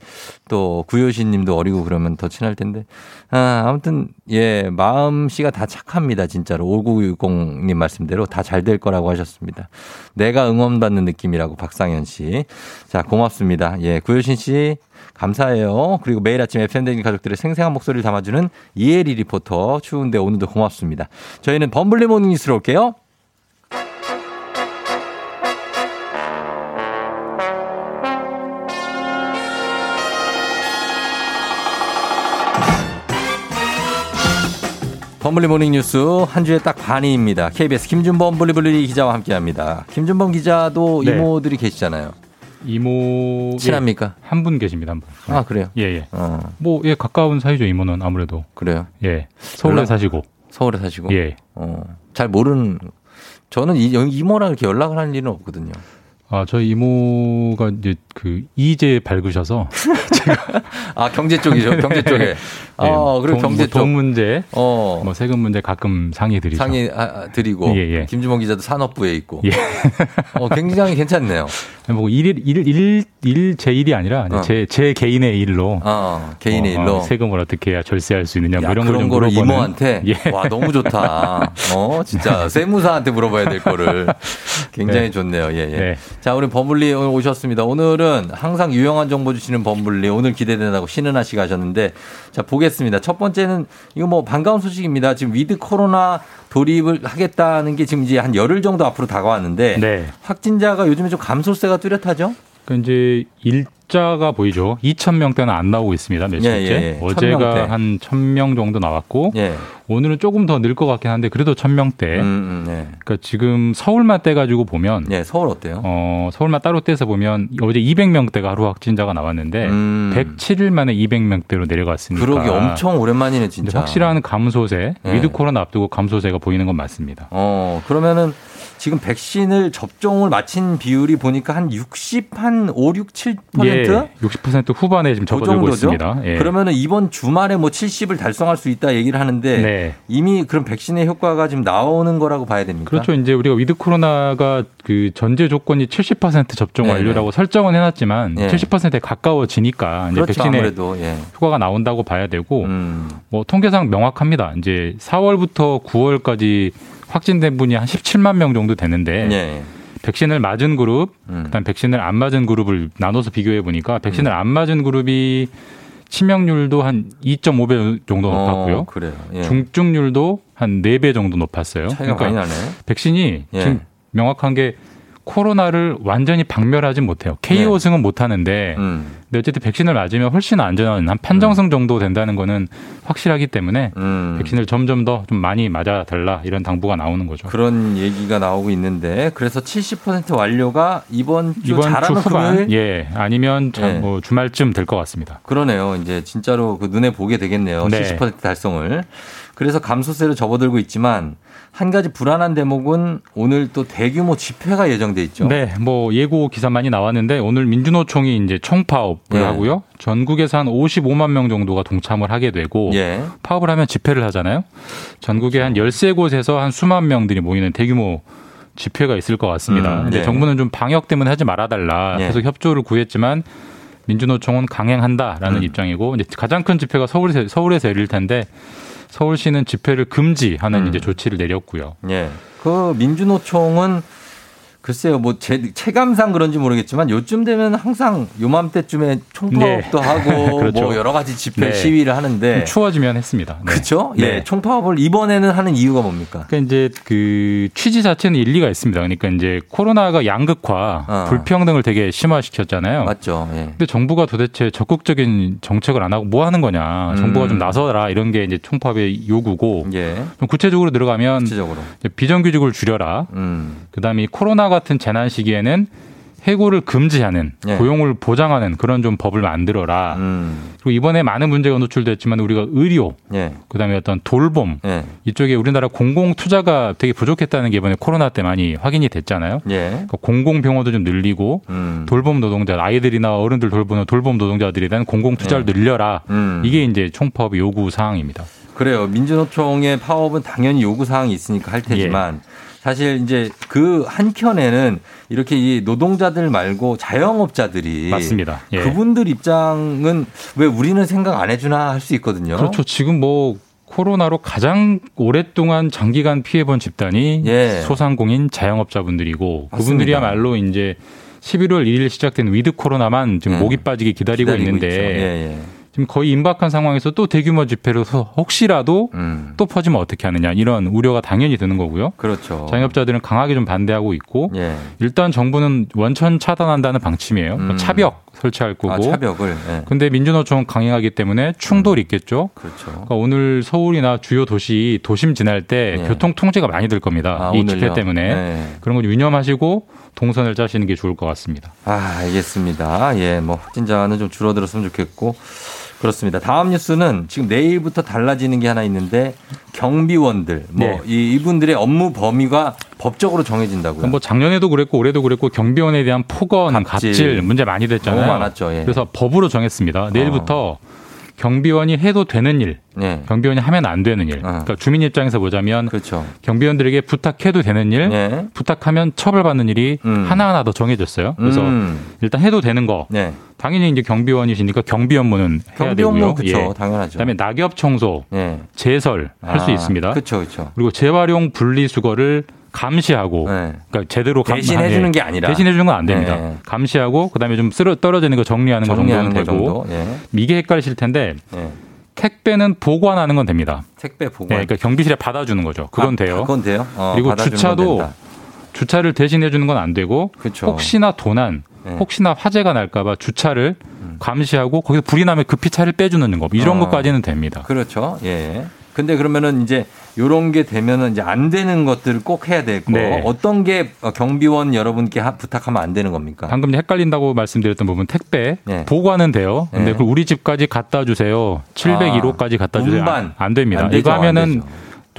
또 구효신 님도 어리고 그러면 더 친할 텐데. 아, 아무튼, 예, 마음씨가 다 착합니다. 진짜로. 5960님 말씀대로 다 잘 될 거라고 하셨습니다. 내가 응원받는 느낌이라고 박상현 씨. 자, 고맙습니다. 예, 구효신 씨. 감사해요. 그리고 매일 아침 FM대행진 가족들의 생생한 목소리를 담아주는 이혜리 리포터. 추운데 오늘도 고맙습니다. 저희는 범블리 모닝 뉴스로 올게요. 범블리 모닝 뉴스 한 주에 딱 반입니다. KBS 김준범 블리블리 기자와 함께합니다. 김준범 기자도 네. 이모들이 계시잖아요. 이모 친합니까? 한분 계십니다. 한 분. 아 그래요? 예, 예. 어 뭐, 예, 가까운 사이죠, 이모는 아무래도. 그래요. 예. 서울에 연락- 사시고. 서울에 사시고. 예. 어, 잘 모르는 저는 이, 이모랑 이렇게 연락을 하는 일은 없거든요. 아, 저희 이모가 이제 그 이제 밝으셔서. *laughs* 아 경제 쪽이죠. 경제 쪽에. 아 예, 그리고 돈, 경제 뭐 쪽. 돈 문제, 어. 뭐 세금 문제 가끔 상의 드리죠. 상의 아, 아, 드리고 예, 예. 김주봉 기자도 산업부에 있고. 예. 어, 굉장히 괜찮네요. 뭐 일, 일, 일, 일, 제 일이 아니라 어. 제, 제 개인의 일로. 어, 개인의 어, 일로. 어, 세금을 어떻게 해야 절세할 수 있느냐, 뭐 야, 이런 그런 걸좀 거를 물어보는. 이모한테 예. 와 너무 좋다. 어 진짜 세무사한테 물어봐야 될 거를 *laughs* 굉장히 네. 좋네요. 예 예. 네. 자 우리 범블리 오늘 오셨습니다. 오늘은 항상 유용한 정보 주시는 범블리 오늘 기대된다고 신은아 씨가 하셨는데 자 보겠습니다. 첫 번째는 이거 뭐 반가운 소식입니다. 지금 위드 코로나 돌입을 하겠다는 게 지금 이제 한 열흘 정도 앞으로 다가왔는데 네. 확진자가 요즘에 좀 감소세가 뚜렷하죠? 그 이제 일 자가 보이죠. 2천 명대는 안 나오고 있습니다. 며칠째. 예, 예, 예. 어제가 1000명대. 한 1,000명 정도 나왔고 예. 오늘은 조금 더 늘 것 같긴 한데 그래도 1,000명대. 음, 음, 네. 그러니까 지금 서울만 떼 가지고 보면 예, 서울 어때요? 어, 서울만 따로 떼서 보면 어제 200명대가 하루 확진자가 나왔는데 음. 107일 만에 200명대로 내려갔으니까. 그러게 엄청 오랜만이네 진짜. 확실한 감소세, 네. 위드 코로나 앞두고 감소세가 보이는 건 맞습니다. 어, 그러면은 지금 백신을 접종을 마친 비율이 보니까 한 60, 한 5, 6, 7%? 예, 60% 후반에 지금 그 접어들고 정도죠? 있습니다. 예. 그러면은 이번 주말에 뭐 70을 달성할 수 있다 얘기를 하는데 네. 이미 그럼 백신의 효과가 지금 나오는 거라고 봐야 됩니까? 그렇죠. 이제 우리가 위드 코로나가 그 전제 조건이 70% 접종 네, 완료라고 설정은 해놨지만 네. 70%에 가까워지니까 이제 그렇죠. 백신의 아무래도 예. 효과가 나온다고 봐야 되고 음. 뭐 통계상 명확합니다. 이제 4월부터 9월까지 확진된 분이 한 17만 명 정도 되는데 예. 백신을 맞은 그룹, 음. 그다음 백신을 안 맞은 그룹을 나눠서 비교해 보니까 백신을 안 맞은 그룹이 치명률도 한 2.5배 정도 높았고요. 어, 그래요. 예. 중증률도 한 4배 정도 높았어요. 나네. 백신이 예. 지금 명확한 게 코로나를 완전히 박멸하진 못해요. KO승은 못하는데 네. 음. 근데 어쨌든 백신을 맞으면 훨씬 안전한 한 판정승 정도 된다는 거는 확실하기 때문에 음. 백신을 점점 더 좀 많이 맞아 달라 이런 당부가 나오는 거죠. 그런 얘기가 나오고 있는데 그래서 70% 완료가 이번 주 이번 주 후반 금요일 예 아니면 참 예. 뭐 주말쯤 될 것 같습니다. 그러네요. 이제 진짜로 그 눈에 보게 되겠네요. 네. 70% 달성을. 그래서 감소세를 접어들고 있지만 한 가지 불안한 대목은 오늘 또 대규모 집회가 예정돼 있죠. 네, 뭐 예고 기사 많이 나왔는데 오늘 민주노총이 이제 총파업을 예. 하고요. 전국에서 한 55만 명 정도가 동참을 하게 되고 예. 파업을 하면 집회를 하잖아요. 전국에 한 13곳에서 한 수만 명들이 모이는 대규모 집회가 있을 것 같습니다. 음, 이제 예. 정부는 좀 방역 때문에 하지 말아달라 예. 계속 협조를 구했지만 민주노총은 강행한다라는 음. 입장이고 이제 가장 큰 집회가 서울에서, 서울에서 열릴 텐데 서울시는 집회를 금지하는 음. 이제 조치를 내렸고요. 예. 그 민주노총은 글쎄요, 뭐 제, 체감상 그런지 모르겠지만 요즘 되면 항상 요맘때쯤에 총파업도 네. 하고 *laughs* 그렇죠. 뭐 여러 가지 집회 네. 시위를 하는데 좀 추워지면 했습니다. 네. 그렇죠? 네. 예. 총파업을 이번에는 하는 이유가 뭡니까? 그러니까 이제 그 취지 자체는 일리가 있습니다. 그러니까 이제 코로나가 양극화, 어. 불평등을 되게 심화시켰잖아요. 맞죠. 예. 근데 정부가 도대체 적극적인 정책을 안 하고 뭐 하는 거냐. 정부가 음. 좀 나서라. 이런 게 이제 총파업의 요구고. 예. 좀 구체적으로 들어가면 구체적으로. 비정규직을 줄여라. 음. 그다음에 이 코로나 같은 재난 시기에는 해고를 금지하는 예. 고용을 보장하는 그런 좀 법을 만들어라. 음. 그리고 이번에 많은 문제가 노출됐지만 우리가 의료, 예. 그다음에 어떤 돌봄 예. 이쪽에 우리나라 공공 투자가 되게 부족했다는 게 이번에 코로나 때 많이 확인이 됐잖아요. 예. 그러니까 공공 병원도 좀 늘리고 음. 돌봄 노동자 아이들이나 어른들 돌보는 돌봄 노동자들에 대한 공공 투자를 예. 늘려라. 음. 이게 이제 총파업의 요구 사항입니다. 그래요. 민주노총의 파업은 당연히 요구 사항이 있으니까 할 테지만 사실 이제 그 한켠에는 이렇게 이 노동자들 말고 자영업자들이 맞습니다. 예. 그분들 입장은 왜 우리는 생각 안 해주나 할 수 있거든요. 그렇죠. 지금 뭐 코로나로 가장 오랫동안 장기간 피해본 집단이 예. 소상공인 자영업자분들이고 맞습니다. 그분들이야말로 이제 11월 1일 시작된 위드 코로나만 지금 예. 목이 빠지게 기다리고, 기다리고 있는데. 지금 거의 임박한 상황에서 또 대규모 집회로 서 혹시라도 음. 또 퍼지면 어떻게 하느냐 이런 우려가 당연히 드는 거고요. 그렇죠. 자영업자들은 강하게 좀 반대하고 있고 예. 일단 정부는 원천 차단한다는 방침이에요. 음. 차벽 설치할 거고. 아, 차벽을. 예. 근데 민주노총 강행하기 때문에 충돌이 있겠죠. 그렇죠. 그러니까 오늘 서울이나 주요 도시 도심 지날 때 예. 교통 통제가 많이 될 겁니다. 아, 이? 집회 때문에 네. 그런 걸 유념하시고 동선을 짜시는 게 좋을 것 같습니다. 아, 알겠습니다. 예, 뭐 확진자는 좀 줄어들었으면 좋겠고 그렇습니다. 다음 뉴스는 지금 내일부터 달라지는 게 하나 있는데 경비원들 뭐 네. 이, 이분들의 업무 범위가 법적으로 정해진다고요. 뭐 작년에도 그랬고 올해도 그랬고 경비원에 대한 폭언, 갑질. 갑질, 문제 많이 됐잖아요. 너무 많았죠, 예. 그래서 법으로 정했습니다. 내일부터 경비원이 해도 되는 일, 예. 경비원이 하면 안 되는 일. 그러니까 주민 입장에서 보자면 그렇죠. 경비원들에게 부탁해도 되는 일, 예. 부탁하면 처벌받는 일이 하나하나 더 정해졌어요. 그래서 음. 일단 해도 되는 거. 네. 당연히 이제 경비원이시니까 경비 업무는 해야 되고요. 업무 그쵸, 당연하죠. 그다음에 낙엽 청소, 예. 제설 할수 아, 있습니다. 그렇죠, 그렇죠. 그리고 재활용 분리수거를 감시하고 그러니까 제대로 감- 네. 대신 해 주는 예, 게 아니라. 대신 해 주는 건 안 됩니다. 네. 감시하고 그다음에 좀 쓰러 떨어지는 거 정리하는 거 정리하는 정도는 거 되고 정도. 예. 이게 헷갈리실 텐데 예. 택배는 보관하는 건 됩니다. 택배 보관. 네, 그러니까 경비실에 받아주는 거죠. 그건 아, 돼요. 그건 돼요. 어, 그리고 주차도. 주차를 대신 해 주는 건 안 되고 그쵸. 혹시나 도난, 네. 음. 혹시나 화재가 날까봐 주차를 감시하고 거기서 불이 나면 급히 차를 빼주는 거 이런 어. 것까지는 됩니다. 그렇죠. 예. 근데 그러면은 이제 요런 게 되면은 이제 안 되는 것들을 꼭 해야 되고 네. 어떤 게 어, 경비원 여러분께 하- 부탁하면 안 되는 겁니까? 방금 헷갈린다고 말씀드렸던 부분 택배 네. 보관은 돼요. 근데 네. 그걸 우리 집까지 갖다 주세요. 701호까지 갖다 주세요. 안, 안 됩니다. 안 되죠, 이거 안 하면은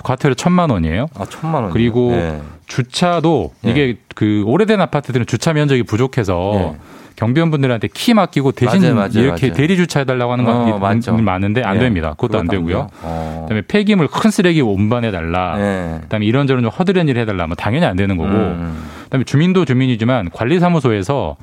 과태료 천만 원이에요. 아, 천만 원. 그리고 네. 주차도 이게 그 오래된 아파트들은 주차 면적이 부족해서 경비원분들한테 키 맡기고 대신 맞아요, 맞아요, 이렇게 맞아요. 대리 주차해달라고 하는 어, 건 맞죠. 많은데 안 예. 됩니다. 그것도 안 되고요. 어. 그다음에 폐기물 큰 쓰레기 운반해 달라. 예. 그다음에 이런저런 좀 허드렛 일 해달라. 뭐 당연히 안 되는 거고. 음. 그다음에 주민도 주민이지만 관리사무소에서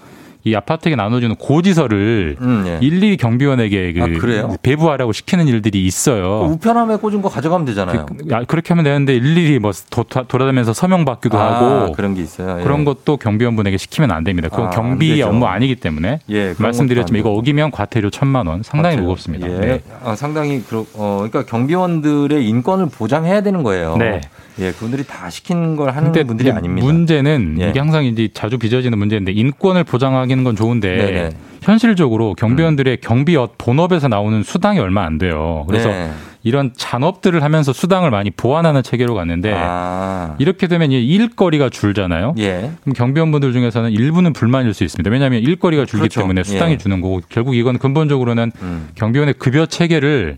이 아파트에 나눠주는 고지서를 음, 예. 일일이 경비원에게 그 아? 배부하라고 시키는 일들이 있어요. 우편함에 꽂은 거 가져가면 되잖아요. 야, 그렇게 하면 되는데 일일이 뭐 도, 돌아다니면서 서명 받기도 아, 하고 그런 게 있어요. 예. 그런 것도 경비원분에게 시키면 안 됩니다. 그건 아, 안 경비. 업무 아니기 때문에 예, 말씀드렸지만 이거 어기면 과태료 천만 원 상당히 과태료. 무겁습니다. 예. 네. 아, 상당히 그러, 어, 그러니까 경비원들의 인권을 보장해야 되는 거예요. 네. 예, 그분들이 다 시킨 걸 하는 분들이 아닙니다. 문제는 예. 이게 항상 이제 자주 빚어지는 문제인데 인권을 보장하기는 건 좋은데 네네. 음. 현실적으로 경비원들의 경비업 본업에서 나오는 수당이 얼마 안 돼요. 그래서 네. 이런 잔업들을 하면서 수당을 많이 보완하는 체계로 갔는데 아. 이렇게 되면 일거리가 줄잖아요. 예. 그럼 경비원분들 중에서는 일부는 불만일 수 있습니다. 왜냐하면 일거리가 줄기 그렇죠. 때문에 수당이 예. 주는 거고 결국 이건 근본적으로는 음. 경비원의 급여 체계를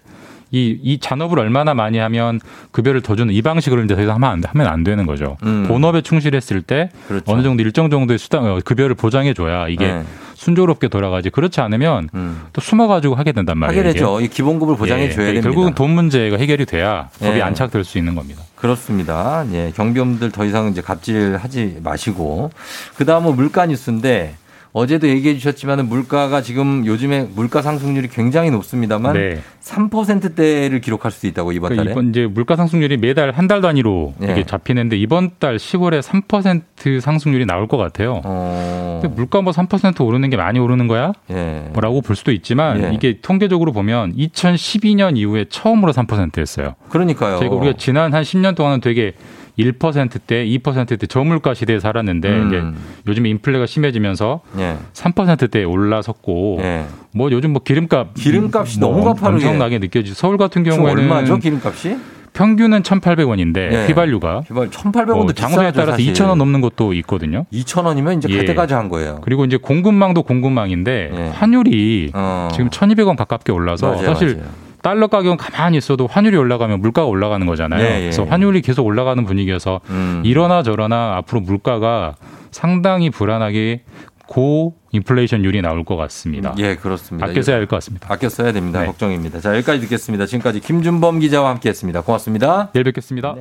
이, 이 잔업을 얼마나 많이 하면 급여를 더 주는 이 방식으로 이제 더 이상 하면 안, 하면 안 되는 거죠. 음. 본업에 충실했을 때 그렇죠. 어느 정도 일정 정도의 수당, 어, 급여를 보장해 줘야 이게 네. 순조롭게 돌아가지. 그렇지 않으면 음. 또 숨어가지고 하게 된단 말이에요. 하게. 되죠. 이 기본급을 보장해 예, 줘야 예, 됩니다. 결국은 돈 문제가 해결이 돼야 법이 예. 안착될 수 있는 겁니다. 그렇습니다. 예, 경비원들 더 이상 이제 갑질하지 마시고 그 다음은 물가 뉴스인데 어제도 얘기해 주셨지만 물가가 지금 요즘에 물가 상승률이 굉장히 높습니다만 네. 3%대를 기록할 수도 있다고 이번 그러니까 달에. 이번 이제 물가 상승률이 매달 한 달 단위로 예. 이게 잡히는데 이번 달 10월에 3% 상승률이 나올 것 같아요. 어. 근데 물가 뭐 3% 오르는 게 많이 오르는 거야? 예. 뭐라고 볼 수도 있지만 예. 이게 통계적으로 보면 2012년 이후에 처음으로 3%였어요. 그러니까요. 저희가 우리가 지난 한 10년 동안은 되게 1%대, 2%대 저물가 시대에 살았는데 음. 이제 요즘 인플레가 심해지면서 예. 3%대에 올라섰고 예. 뭐 요즘 뭐 기름값 기름값이 뭐 너무 가파르게. 엄청나게 느껴지죠. 서울 같은 경우에는 얼마죠 기름값이? 평균은 1,800원인데 예. 휘발유가 휘발 1,800원도 뭐 장소에 따라서 사실. 2,000원 넘는 것도 있거든요. 2,000원이면 이제 갈 예. 때까지 한 거예요. 그리고 이제 공급망도 공급망인데 예. 환율이 어. 지금 1,200원 가깝게 올라서 맞아요, 사실 맞아요. 달러 가격은 가만히 있어도 환율이 올라가면 물가가 올라가는 거잖아요. 예, 예, 그래서 예. 환율이 계속 올라가는 분위기여서 음. 이러나 저러나 앞으로 물가가 상당히 불안하게 고 인플레이션율이 나올 것 같습니다. 예, 그렇습니다. 아껴 써야 할 것 같습니다. 아껴 써야 됩니다. 네. 걱정입니다. 자, 여기까지 듣겠습니다. 지금까지 김준범 기자와 함께했습니다. 고맙습니다. 내일 뵙겠습니다.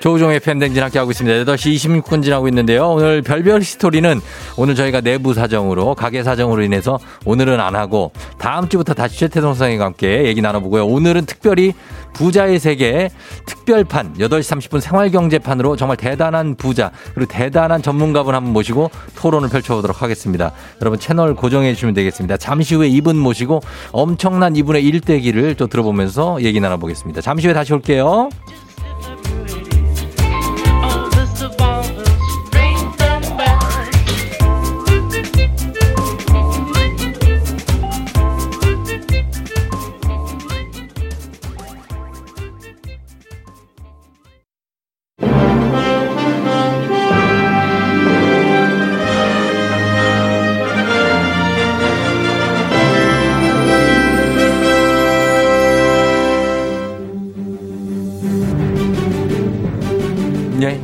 조우종의 팬댕진 함께하고 있습니다. 8시 26분 지나고 있는데요. 오늘 별별 스토리는 오늘 저희가 내부 사정으로, 가게 사정으로 인해서 오늘은 안 하고 다음 주부터 다시 최태성 선생님과 함께 얘기 나눠보고요. 오늘은 특별히 부자의 세계 특별판 8시 30분 생활경제판으로 정말 대단한 부자 그리고 대단한 전문가분 한분 모시고 토론을 펼쳐보도록 하겠습니다. 여러분 채널 고정해 주시면 되겠습니다. 잠시 후에 이분 모시고 엄청난 이분의 일대기를 또 들어보면서 얘기 나눠보겠습니다. 잠시 후에 다시 올게요.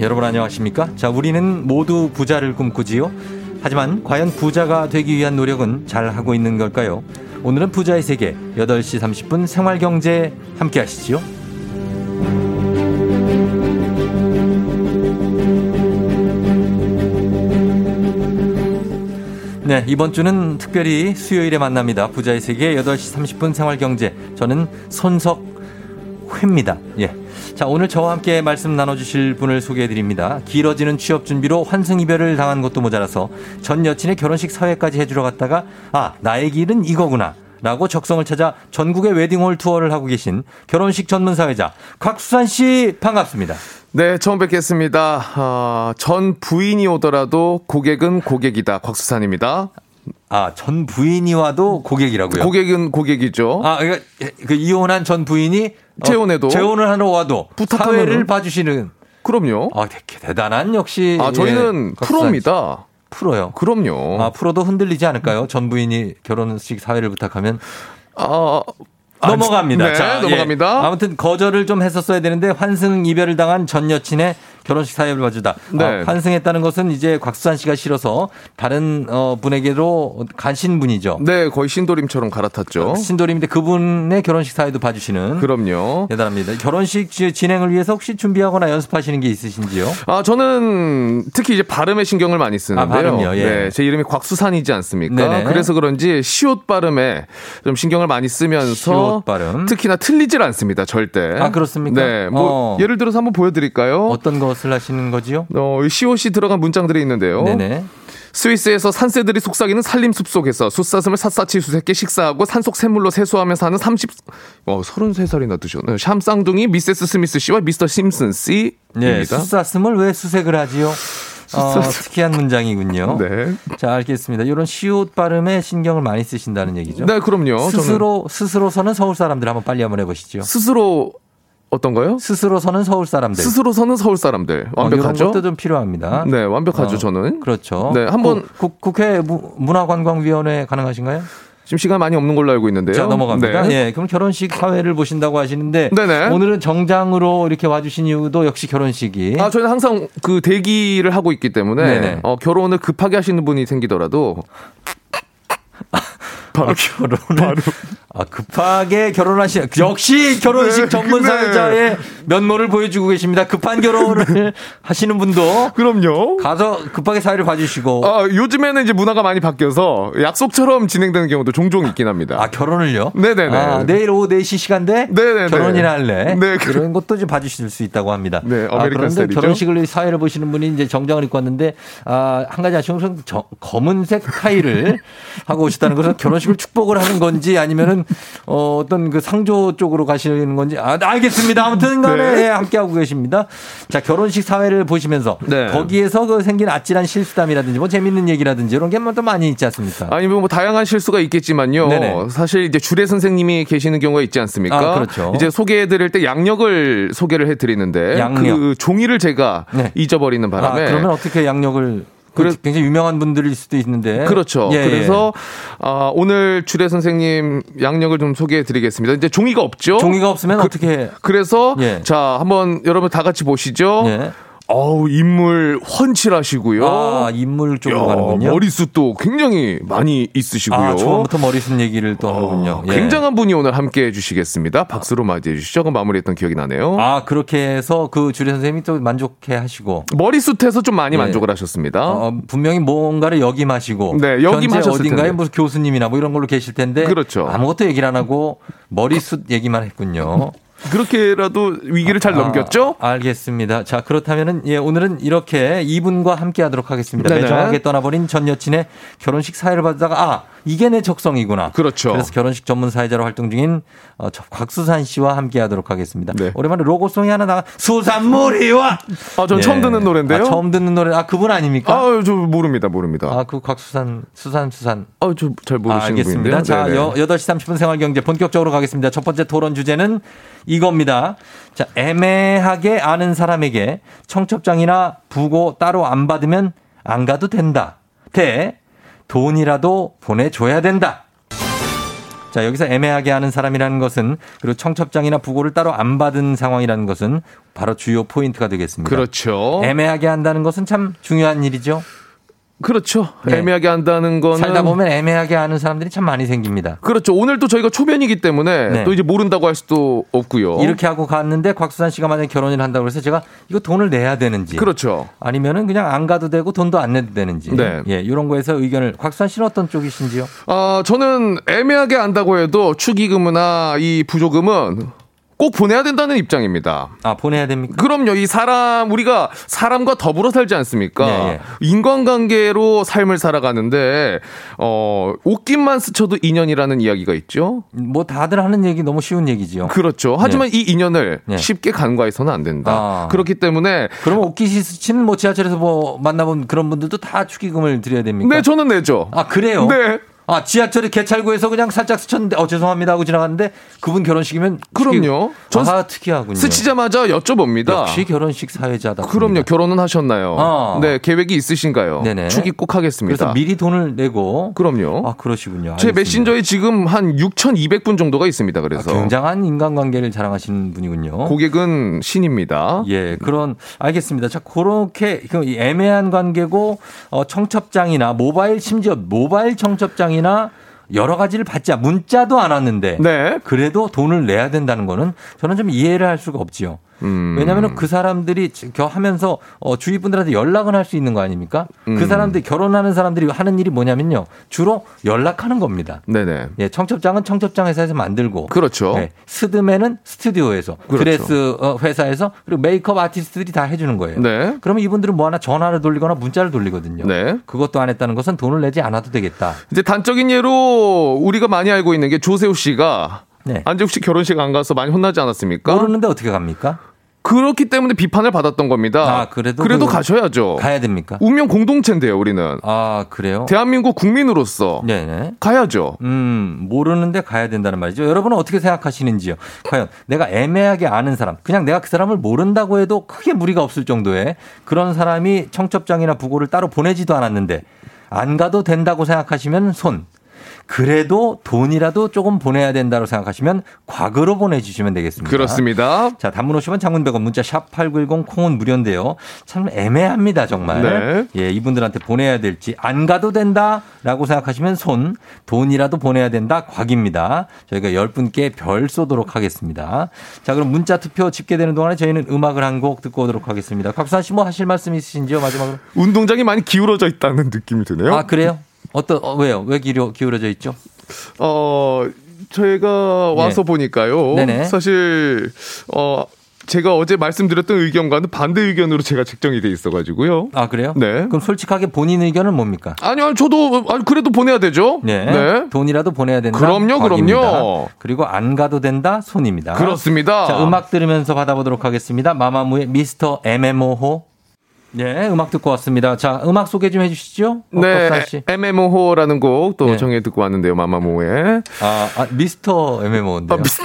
여러분 안녕하십니까? 자, 우리는 모두 부자를 꿈꾸지요. 하지만 과연 부자가 되기 위한 노력은 잘 하고 있는 걸까요? 오늘은 부자의 세계 8시 30분 생활경제 함께 하시지요. 네, 이번 주는 특별히 수요일에 만납니다. 부자의 세계 8시 30분 생활경제. 저는 손석 회입니다. 예. 자, 오늘 저와 함께 말씀 나눠주실 분을 소개해 드립니다. 길어지는 취업 준비로 환승이별을 당한 것도 모자라서 전 여친의 결혼식 사회까지 해주러 갔다가 아, 나의 길은 이거구나. 라고 적성을 찾아 전국의 웨딩홀 투어를 하고 계신 결혼식 전문 사회자 곽수산 씨 반갑습니다. 네, 처음 뵙겠습니다. 아, 전 부인이 오더라도 고객은 고객이다. 곽수산입니다. 아, 전 부인이 와도 고객이라고요? 고객은 고객이죠. 아, 그러니까 그 이혼한 전 부인이 어, 재혼해도 재혼을 하러 와도 부탁하면은- 사회를 봐주시는 그럼요. 아, 대- 대단한 역시 아, 저희는 예, 프로입니다. 프로요. 그럼요. 아, 프로도 흔들리지 않을까요? 전 부인이 결혼식 사회를 부탁하면 아, 넘어갑니다. 네, 자, 넘어갑니다. 예. 아무튼 거절을 좀 했었어야 되는데 환승 이별을 당한 전 여친의 결혼식 사회를 봐주다. 네. 어, 환승했다는 것은 이제 곽수산 씨가 싫어서 다른 어, 분에게로 가신 분이죠. 네, 거의 신도림처럼 갈아탔죠. 신도림인데 그분의 결혼식 사회도 봐주시는. 그럼요. 대단합니다. 결혼식 지- 진행을 위해서 혹시 준비하거나 연습하시는 게 있으신지요? 아, 저는 특히 이제 발음에 신경을 많이 쓰는데요. 아, 발음이요? 예. 네, 제 이름이 곽수산이지 않습니까? 네네. 그래서 그런지 시옷 발음에 좀 신경을 많이 쓰면서 시옷 발음. 특히나 틀리질 않습니다. 절대. 아, 그렇습니까? 네, 뭐 어. 예를 들어서 한번 보여 드릴까요? 어떤 것을 하시는 거지요? 어, 이 시옷이 들어간 문장들이 있는데요. 네네. 스위스에서 산새들이 속삭이는 산림 숲속에서 숫사슴을 샅샅이 수색해 식사하고 산속 샘물로 세수하며 사는 30, 어, 33살이나 드셨네요. 샴쌍둥이 미세스 스미스 씨와 미스터 심슨 씨입니다. 네, 수사슴을 왜 수색을 하지요? 어. 특이한 문장이군요. *laughs* 네. 자, 알겠습니다. 이런 시옷 발음에 신경을 많이 쓰신다는 얘기죠. 네, 그럼요. 스스로 스스로서는 서울 사람들 한번 빨리 한번 해보시죠. 스스로 어떤 거요? 스스로 서는 서울 사람들. 스스로 서는 서울 사람들 어, 완벽하죠? 이런 것도 좀 필요합니다. 네, 완벽하죠, 어, 저는. 그렇죠. 네, 한번 국, 국, 회 문화관광위원회 가능하신가요? 지금 시간 많이 없는 걸로 알고 있는데요. 자, 넘어갑니다. 네. 예, 그럼 결혼식 사회를 보신다고 하시는데 네네. 오늘은 정장으로 이렇게 와주신 이유도 역시 결혼식이 아, 저희는 항상 그 대기를 하고 있기 때문에. 어, 결혼을 급하게 하시는 분이 생기더라도 바로 결혼을 아, 급하게 결혼하시 역시 결혼식 네, 전문 네. 사회자의 면모를 보여주고 계십니다. 급한 결혼을 *laughs* 하시는 분도 그럼요. 가서 급하게 사회를 봐주시고 아, 요즘에는 이제 문화가 많이 바뀌어서 약속처럼 진행되는 경우도 종종 있긴 합니다. 아 결혼을요? 네네네. 아, 내일 오후 4시 시간대 네네네. 결혼이나 할래? 네, 그런 것도 좀 봐주실 수 있다고 합니다. 네, 아, 그런데 스타일이죠. 결혼식을 사회를 보시는 분이 이제 정장을 입고 왔는데 아, 한 가지 아쉬운 것은 저- 검은색 타이를 *laughs* 하고 오셨다는 것은 결혼식을 축복을 하는 건지 아니면은 어, 어떤 그 상조 쪽으로 가시는 건지 아, 알겠습니다. 아무튼 간에 네. 예, 함께 하고 계십니다. 자, 결혼식 사회를 보시면서 네. 거기에서 그 생긴 아찔한 실수담이라든지 뭐 재밌는 얘기라든지 이런 게뭐또 많이 있지 않습니까? 아니면 뭐 다양한 실수가 있겠지만요. 네네. 사실 이제 주례 선생님이 계시는 경우가 있지 않습니까? 아, 그렇죠. 이제 소개해 드릴 때 양력을 소개를 해 드리는데 양력. 그 종이를 제가 네. 잊어버리는 아, 바람에 그러면 어떻게 양력을 그 그래- 굉장히 유명한 분들일 수도 있는데 그렇죠. 예, 예. 그래서 아, 오늘 주례 선생님 양력을 좀 소개해 드리겠습니다. 이제 종이가 없죠? 종이가 없으면 어떻게 그래서 예. 자 한번 여러분 다 같이 보시죠. 예. 어우 인물 훤칠하시고요. 아, 인물 쪽으로 야, 가는군요. 머리숱도 굉장히 많이 있으시고요. 아, 초반부터 머리숱 얘기를 또 하는군요. 예. 굉장한 분이 오늘 함께 해주시겠습니다. 박수로 맞이해 주시죠. 그 마무리했던 기억이 나네요. 아, 그렇게 해서 그 주례 선생님이 또 만족해 하시고 머리숱에서 좀 많이 예. 만족을 하셨습니다. 어, 분명히 뭔가를 역임하시고 네, 역임하셨을 어딘가에 텐데. 무슨 교수님이나 뭐 이런 걸로 계실 텐데 그렇죠. 아무것도 얘기를 안 하고 머리숱 얘기만 했군요. *laughs* 그렇게라도 위기를 잘 넘겼죠? 아, 알겠습니다. 자, 그렇다면은 예, 오늘은 이렇게 이분과 함께 하도록 하겠습니다. 네네. 매정하게 떠나버린 전 여친의 결혼식 사회를 받다가 아, 이게 내 적성이구나. 그렇죠. 그래서 결혼식 전문 사회자로 활동 중인 어, 저 곽수산 씨와 함께 하도록 하겠습니다. 네. 오랜만에 로고송이 하나 나가 수산물이 와. 아, 전 처음 듣는 노래인데요. 아, 처음 듣는 노래. 아, 그분 아닙니까? 아, 저 모릅니다, 모릅니다. 아, 그 곽수산 수산 수산. 아, 저잘 아, 모르시는 알겠습니다. 분인데요. 자. 여, 8시 30분 생활 경제 본격적으로 가겠습니다. 첫 번째 토론 주제는 이겁니다. 자, 애매하게 아는 사람에게 청첩장이나 부고 따로 안 받으면 안 가도 된다. 대, 돈이라도 보내줘야 된다. 자, 여기서 애매하게 하는 사람이라는 것은 그리고 청첩장이나 부고를 따로 안 받은 상황이라는 것은 바로 주요 포인트가 되겠습니다. 그렇죠. 애매하게 한다는 것은 참 중요한 일이죠. 그렇죠. 네. 애매하게 한다는 거는 살다 보면 애매하게 하는 사람들이 참 많이 생깁니다. 그렇죠. 오늘 또 저희가 초면이기 때문에 네. 또 이제 모른다고 할 수도 없고요. 이렇게 하고 갔는데 곽수산 씨가 만약에 결혼을 한다고 해서 제가 이거 돈을 내야 되는지. 그렇죠. 아니면은 그냥 안 가도 되고 돈도 안 내도 되는지. 네. 예, 이런 거에서 의견을 곽수산 씨는 어떤 쪽이신지요? 아, 저는 애매하게 한다고 해도 축의금이나 이 부조금은 꼭 보내야 된다는 입장입니다. 아, 보내야 됩니까? 그럼요. 이 사람 우리가 사람과 더불어 살지 않습니까? 예, 예. 인간관계로 삶을 살아가는데 어, 옷깃만 스쳐도 인연이라는 이야기가 있죠. 뭐 다들 하는 얘기 너무 쉬운 얘기지요. 그렇죠. 하지만 이 인연을 네. 쉽게 간과해서는 안 된다. 아. 그렇기 때문에 그럼 옷깃이 스치는 뭐 지하철에서 뭐 만나본 그런 분들도 다 축의금을 드려야 됩니까? 네, 저는 내죠. 아, 그래요? 네. 아, 지하철에 개찰구에서 그냥 살짝 스쳤는데, 어, 죄송합니다 하고 지나갔는데, 그분 결혼식이면. 그럼요. 전전 아, 특이하군요. 스치자마자 여쭤봅니다. 역시 결혼식 사회자다. 그럼요. 결혼은 하셨나요? 어. 네, 계획이 있으신가요? 네네. 축의 꼭 하겠습니다. 그래서 미리 돈을 내고. 그럼요. 아, 그러시군요. 제 알겠습니다. 메신저에 지금 한 6,200분 정도가 있습니다. 그래서 아, 굉장한 인간관계를 자랑하시는 분이군요. 고객은 신입니다. 예, 그런 알겠습니다. 자, 그렇게 그이 애매한 관계고 어, 청첩장이나 모바일 심지어 모바일 청첩장이 나 여러 가지를 받자 문자도 안 왔는데 네. 그래도 돈을 내야 된다는 거는 저는 좀 이해를 할 수가 없지요. 음. 왜냐하면 그 사람들이 겨 하면서 어, 주위 분들한테 연락은 할 수 있는 거 아닙니까? 그 음. 사람들이 결혼하는 사람들이 하는 일이 뭐냐면요, 주로 연락하는 겁니다. 네네. 예, 청첩장은 청첩장 회사에서 만들고 그렇죠. 네, 스드메는 스튜디오에서 그렇죠. 드레스 어, 회사에서 그리고 메이크업 아티스트들이 다 해주는 거예요. 네. 그러면 이분들은 뭐 하나 전화를 돌리거나 문자를 돌리거든요. 네. 그것도 안 했다는 것은 돈을 내지 않아도 되겠다. 이제 단적인 예로 우리가 많이 알고 있는 게 조세호 씨가 네. 안재욱 씨 결혼식 안 가서 많이 혼나지 않았습니까? 모르는데 어떻게 갑니까? 그렇기 때문에 비판을 받았던 겁니다. 아, 그래도 그래도 그- 가셔야죠. 가야 됩니까? 운명 공동체인데요, 우리는. 아 그래요? 대한민국 국민으로서 네네. 가야죠. 음, 모르는데 가야 된다는 말이죠. 여러분은 어떻게 생각하시는지요? 과연 내가 애매하게 아는 사람, 그냥 내가 그 사람을 모른다고 해도 크게 무리가 없을 정도의 그런 사람이 청첩장이나 부고를 따로 보내지도 않았는데 안 가도 된다고 생각하시면 손. 그래도 돈이라도 조금 보내야 된다고 생각하시면 과거로 보내주시면 되겠습니다. 그렇습니다. 자, 단문 50원, 장문 100원, 문자 샵 8910 콩은 무료인데요. 참 애매합니다, 정말. 네. 예, 이분들한테 보내야 될지 안 가도 된다라고 생각하시면 손, 돈이라도 보내야 된다 곽입니다. 저희가 10분께 별 쏘도록 하겠습니다. 자, 그럼 문자 투표 집계되는 동안에 저희는 음악을 한 곡 듣고 오도록 하겠습니다. 곽수환 씨 뭐 하실 말씀 있으신지요, 마지막으로? 운동장이 많이 기울어져 있다는 느낌이 드네요. 아, 그래요? 어떤 어, 왜요? 왜 기울어, 기울어져 있죠? 어, 저희가 와서 예. 보니까요. 네네. 사실, 어, 제가 어제 말씀드렸던 의견과는 반대 의견으로 제가 책정이 돼 있어가지고요. 아, 그래요? 네. 그럼 솔직하게 본인 의견은 뭡니까? 아니요, 저도, 아니, 그래도 보내야 되죠. 네. 돈이라도 보내야 된다. 그럼요. 그럼요. 그리고 안 가도 된다. 손입니다. 그렇습니다. 자, 음악 들으면서 받아보도록 하겠습니다. 마마무의 미스터 MMO호. 네, 음악 듣고 왔습니다. 자, 음악 소개 좀 해주시죠. 네, 곽박사 씨. MMO호라는 곡또 네. 정해 듣고 왔는데요, 마마모에. 아, 아, 미스터 MMO인데요. 아, 미스- 저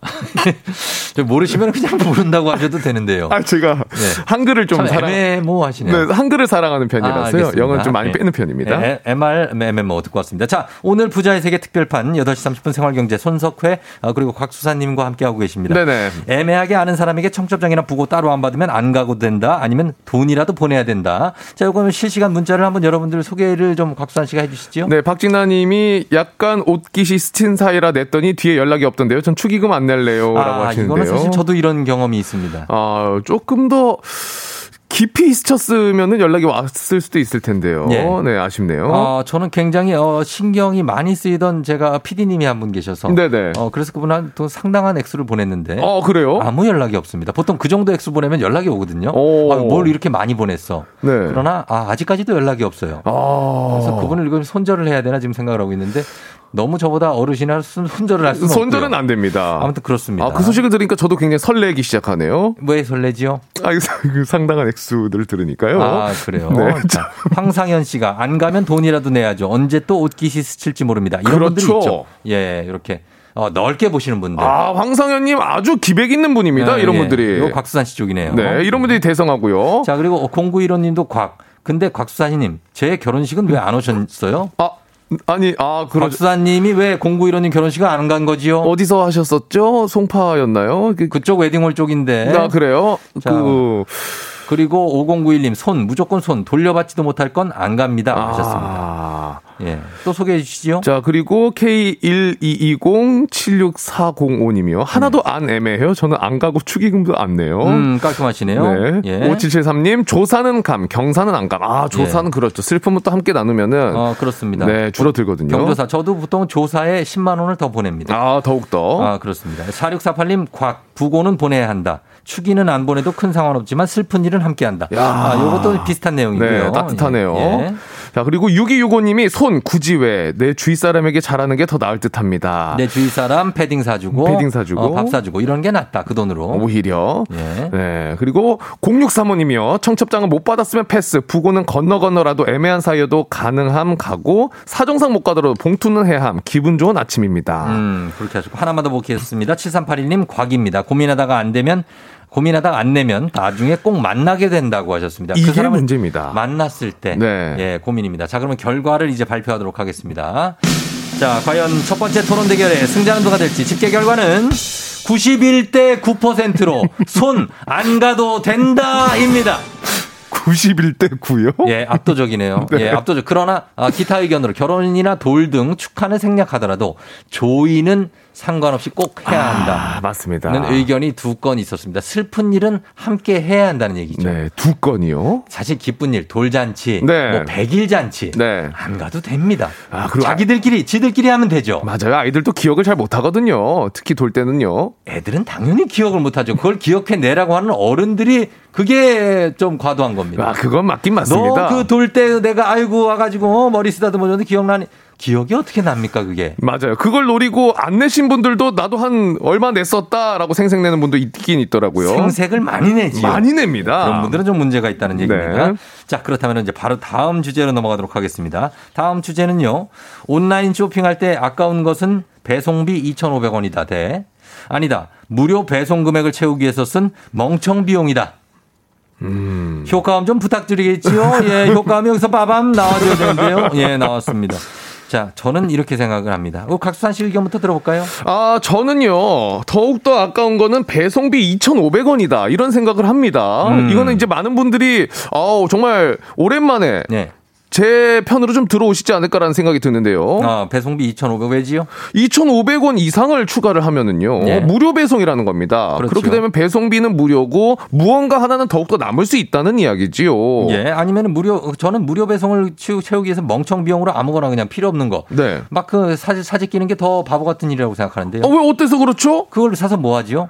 *laughs* 모르시면 그냥 모른다고 하셔도 되는데요. 아, 제가 네. 한글을 좀참 사랑, MMO 하시네요. 네, 한글을 사랑하는 아, 편이라서요. 알겠습니다. 영어는 좀 많이 네. 빼는 편입니다. 네, MR, MMO 듣고 왔습니다. 자, 오늘 부자의 세계 특별판 8시 30분 생활경제 손석회 어, 그리고 곽수사님과 함께하고 계십니다. 네네. 애매하게 아는 사람에게 청첩장이나 부고 따로 안 받으면 안 가고 된다 아니면 돈이라도 보내야 된다. 자, 요거는 실시간 문자를 한번 여러분들 소개를 좀 곽수산 씨가 해주시죠. 네, 박진아 님이 약간 옷깃이 스친 사이라 냈더니 뒤에 연락이 없던데요. 전 축의금 안 낼래요. 라고 아, 하시는데요. 이거는 사실 저도 이런 경험이 있습니다. 아, 조금 더 깊이 스쳤으면은 연락이 왔을 수도 있을 텐데요. 예. 네, 아쉽네요. 어, 저는 굉장히 어, 신경이 많이 쓰이던 제가 PD님이 한 분 계셔서 네네. 어, 그래서 그분한테 또 상당한 액수를 보냈는데 어, 그래요? 아무 연락이 없습니다. 보통 그 정도 액수 보내면 연락이 오거든요. 오. 아, 뭘 이렇게 많이 보냈어. 네. 그러나 아, 아직까지도 연락이 없어요. 아. 그래서 그분을 이걸 손절을 해야 되나 지금 생각을 하고 있는데 너무 저보다 어르신이라 손- 손절을 할 수는 손절은 없고요. 안 됩니다. 아무튼 그렇습니다. 아, 그 소식을 들으니까 저도 굉장히 설레기 시작하네요. 왜 설레지요? 아, 그 상당한 액수들을 들으니까요. 아, 그래요? 네. 자, 황상현 씨가 안 가면 돈이라도 내야죠. 언제 또 옷깃이 스칠지 모릅니다. 이런 분들이 그렇죠. 있죠. 예, 이렇게 어, 넓게 보시는 분들. 아, 황상현님 아주 기백 있는 분입니다. 예, 이런 예. 분들이. 이거 곽수산 씨 쪽이네요. 네, 이런 분들이 대성하고요. 자, 그리고 0915님도 곽. 근데 곽수산님, 제 결혼식은 왜 안 오셨어요? 아, 아니, 아, 그러 박수사님이 왜 0915님 결혼식을 안 간 거지요? 어디서 하셨었죠? 송파였나요? 그, 그쪽 웨딩홀 쪽인데. 아, 그래요? 자, 그, 그리고 5091님 손 무조건 손 돌려받지도 못할 건 안 갑니다 아. 하셨습니다. 예. 또 소개해 주시죠. 자, 그리고 K122076405님이요. 하나도 안 애매해요. 저는 안 가고 축의금도 안 내요. 음, 깔끔하시네요. 네. 예. 5773님, 조사는 감, 경사는 안 감. 아, 조사는 그렇죠. 슬픔을 또 함께 나누면은. 어, 그렇습니다. 네, 줄어들거든요. 경조사 저도 보통 조사에 10만 원을 더 보냅니다. 아, 더욱더. 아, 그렇습니다. 4648님, 곽, 부고는 보내야 한다. 축의는 안 보내도 큰 상관없지만 슬픈 일은 함께 한다. 야. 아, 요것도 비슷한 내용이고요. 네, 따뜻하네요. 예, 예. 자, 그리고 6265님이 손 굳이 왜 내 주위 사람에게 잘하는 게 더 나을 듯 합니다. 내 주위 사람 패딩 사주고, 패딩 사주고. 어, 밥 사주고 이런 게 낫다 그 돈으로. 오히려. 예. 네. 그리고 0635님이요. 청첩장을 못 받았으면 패스. 부고는 건너 건너라도 애매한 사이여도 가능함 가고 사정상 못 가더라도 봉투는 해야 함. 기분 좋은 아침입니다. 음, 그렇게 하시고 하나만 더 보겠습니다. 7381님 곽입니다. 고민하다가 안 되면 고민하다가 안 내면 나중에 꼭 만나게 된다고 하셨습니다. 그 이게 사람을 문제입니다. 만났을 때 네. 예, 고민입니다. 자, 그러면 결과를 이제 발표하도록 하겠습니다. 자, 과연 첫 번째 토론 대결의 승자는 누가 될지 집계 결과는 91대 9%로 손 안 가도 된다입니다. 91대 9요? 예, 압도적이네요. *laughs* 네. 예, 압도적. 그러나 아, 기타 의견으로 결혼이나 돌 등 축하는 생략하더라도 조의는 상관없이 꼭 해야 한다. 아, 맞습니다. 는 의견이 두 건 있었습니다. 슬픈 일은 함께 해야 한다는 얘기죠. 네, 두 건이요. 사실 기쁜 일, 돌잔치, 네. 뭐 백일 잔치 네. 안 가도 됩니다. 아, 그리고 자기들끼리 지들끼리 하면 되죠. 맞아요. 아이들도 기억을 잘 못 하거든요. 특히 돌 때는요. 애들은 당연히 기억을 못 하죠. 그걸 기억해 내라고 하는 어른들이 그게 좀 과도한 겁니다. 아, 그건 맞긴 맞습니다. 너 그 돌 때 내가 아이고 와가지고 어, 머리 쓰다듬어줬는데 기억나니? 기억이 어떻게 납니까 그게? 맞아요. 그걸 노리고 안 내신 분들도 나도 한 얼마 냈었다라고 생색내는 분도 있긴 있더라고요. 생색을 많이 내지요. 많이 냅니다. 그런 분들은 좀 문제가 있다는 얘기입니다. 네. 자, 그렇다면 이제 바로 다음 주제로 넘어가도록 하겠습니다. 다음 주제는요. 온라인 쇼핑할 때 아까운 것은 배송비 2,500원이다 대 아니다. 무료 배송 금액을 채우기 위해서 쓴 멍청 비용이다. 음. 효과음 좀 부탁드리겠지요. 예, 효과음 여기서 빠밤 나와줘야 되는데요. 예, 나왔습니다. 자, 저는 이렇게 생각을 합니다. 어, 각수산 씨 의견부터 들어볼까요? 아, 저는요, 더욱더 아까운 거는 배송비 2,500원이다. 이런 생각을 합니다. 음. 이거는 이제 많은 분들이, 아우, 정말 오랜만에 네. 제 편으로 좀 들어오시지 않을까라는 생각이 드는데요. 아, 배송비 2,500 왜지요? 2,500원 이상을 추가를 하면은요. 네. 무료 배송이라는 겁니다. 그렇죠. 그렇게 되면 배송비는 무료고 무언가 하나는 더욱더 남을 수 있다는 이야기지요. 예, 아니면 무료, 저는 무료 배송을 채우- 채우기 위해서 멍청 비용으로 아무거나 그냥 필요 없는 거. 네. 막 그 사진, 사진 끼는 게 더 바보 같은 일이라고 생각하는데요. 어, 왜 어때서 그렇죠? 그걸 사서 뭐 하지요?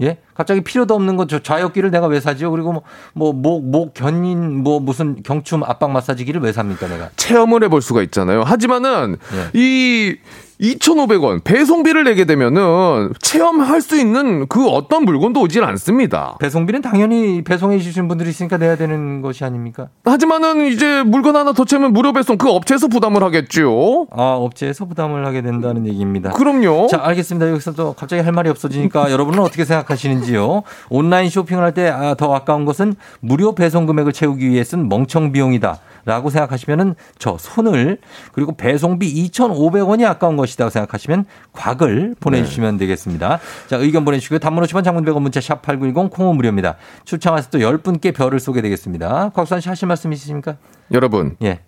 예? 갑자기 필요도 없는 거, 저 좌역기를 내가 왜 사지요? 그리고 뭐, 뭐, 목, 목 견인, 뭐, 무슨 경춤 압박 마사지기를 왜 삽니까, 내가? 체험을 해볼 수가 있잖아요. 하지만은 예. 이 2,500원 배송비를 내게 되면은 체험할 수 있는 그 어떤 물건도 오질 않습니다. 배송비는 당연히 배송해 주신 분들이 있으니까 내야 되는 것이 아닙니까? 하지만은 이제 물건 하나 더 채우면 무료 배송 그 업체에서 부담을 하겠죠. 아, 업체에서 부담을 하게 된다는 얘기입니다. 그럼요. 자, 알겠습니다. 여기서 또 갑자기 할 말이 없어지니까 *laughs* 여러분은 어떻게 생각하시는지 요? 온라인 쇼핑을 할때 아, 더 아까운 것은 무료 배송 금액을 채우기 위해 쓴 멍청 비용이다. 라고 생각하시면은 저 손을 그리고 배송비 2,500원이 아까운 것이라고 생각하시면 곽을 보내주시면 되겠습니다. 자 의견 보내주시고요. 단문 50원 장문 100원 문자 샵 8910 콩은 무료입니다. 추첨해서 또 10분께 별을 쏘게 되겠습니다. 곽수환 씨 하실 말씀 있으십니까? 여러분 예.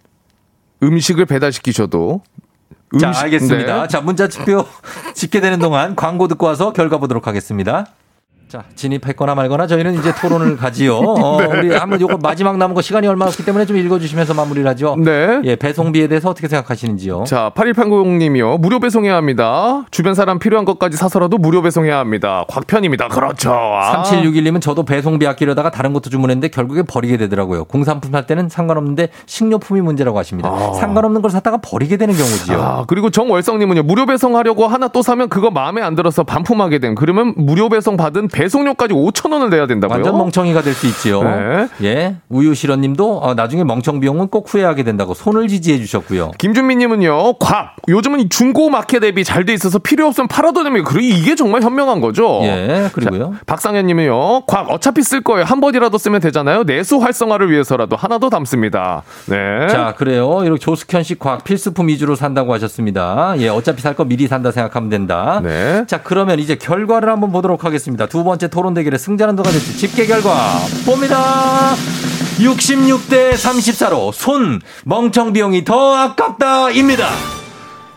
음식을 배달시키셔도 자 음식- 알겠습니다. 네. 자 문자 집표 *laughs* 집계되는 동안 광고 듣고 와서 결과 보도록 하겠습니다. 자, 진입했거나 말거나 저희는 이제 토론을 *laughs* 가지요. 어, 네. 우리 한번 요거 마지막 남은 거 시간이 얼마 없기 때문에 좀 읽어주시면서 마무리를 하죠. 네. 예, 배송비에 대해서 어떻게 생각하시는지요? 자, 8180님이요. 무료 배송해야 합니다. 주변 사람 필요한 것까지 사서라도 무료 배송해야 합니다. 곽편입니다. 그렇죠. 아. 3761님은 저도 배송비 아끼려다가 다른 것도 주문했는데 결국에 버리게 되더라고요. 공산품 살 때는 상관없는데 식료품이 문제라고 하십니다. 상관없는 걸 샀다가 버리게 되는 경우지요. 아, 그리고 정월성님은요. 무료 배송하려고 하나 또 사면 그거 마음에 안 들어서 반품하게 된. 그러면 무료 배송 받은 배 송료까지 5천 원을 내야 된다고요? 완전 멍청이가 될 수 있지요. 네. 예. 우유실원님도 어, 나중에 멍청 비용은 꼭 후회하게 된다고 손을 지지해 주셨고요. 김준민님은요, 곽. 요즘은 이 중고 마켓 앱이 잘 돼 있어서 필요 없으면 팔아도 됩니다. 그리고 이게 정말 현명한 거죠. 예, 그리고요. 박상현님은요, 곽. 어차피 쓸 거예요. 한 번이라도 쓰면 되잖아요. 내수 활성화를 위해서라도 하나 더 담습니다. 네. 자, 그래요. 이렇게 조숙현 씨 과학 필수품 위주로 산다고 하셨습니다. 예, 어차피 살 거 미리 산다 생각하면 된다. 네. 자, 그러면 이제 결과를 한번 보도록 하겠습니다. 두 번째 토론 대결의 승자는 누가 될지 집계 결과 봅니다. 66대 34로 손 멍청 비용이 더 아깝다입니다.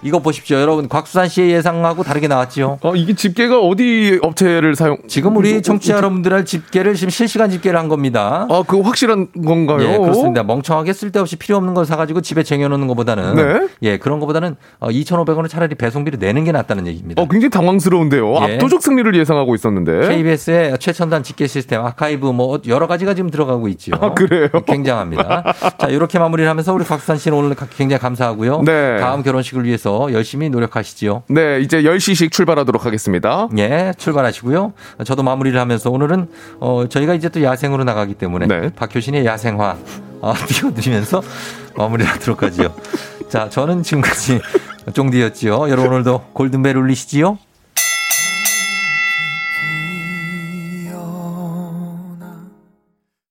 이거 보십시오. 여러분, 곽수산 씨의 예상하고 다르게 나왔지요. 어, 이게 집계가 어디 업체를 사용? 지금 우리 청취자 여러분들의 집계를 지금 실시간 집계를 한 겁니다. 아, 그 확실한 건가요? 예, 그렇습니다. 멍청하게 쓸데없이 필요 없는 걸 사가지고 집에 쟁여놓는 것보다는 네. 예 그런 것보다는 2,500원을 차라리 배송비를 내는 게 낫다는 얘기입니다. 어, 굉장히 당황스러운데요. 예. 압도적 승리를 예상하고 있었는데. KBS의 최첨단 집계 시스템 아카이브 뭐 여러 가지가 지금 들어가고 있죠. 아, 그래요? 굉장합니다. 자 이렇게 마무리를 하면서 우리 곽수산 씨는 오늘 굉장히 감사하고요. 네. 다음 결혼식을 위해서 열심히 노력하시지요. 네, 이제 10시씩 출발하도록 하겠습니다. 예, 출발하시고요. 저도 마무리를 하면서 오늘은 어, 저희가 이제 또 야생으로 나가기 때문에 네. 박효신의 야생화 아, *laughs* 띄워드리면서 마무리를 하도록 하지요. 자, 저는 지금까지 *laughs* 쫑디였지요. 여러분 오늘도 골든벨 울리시지요?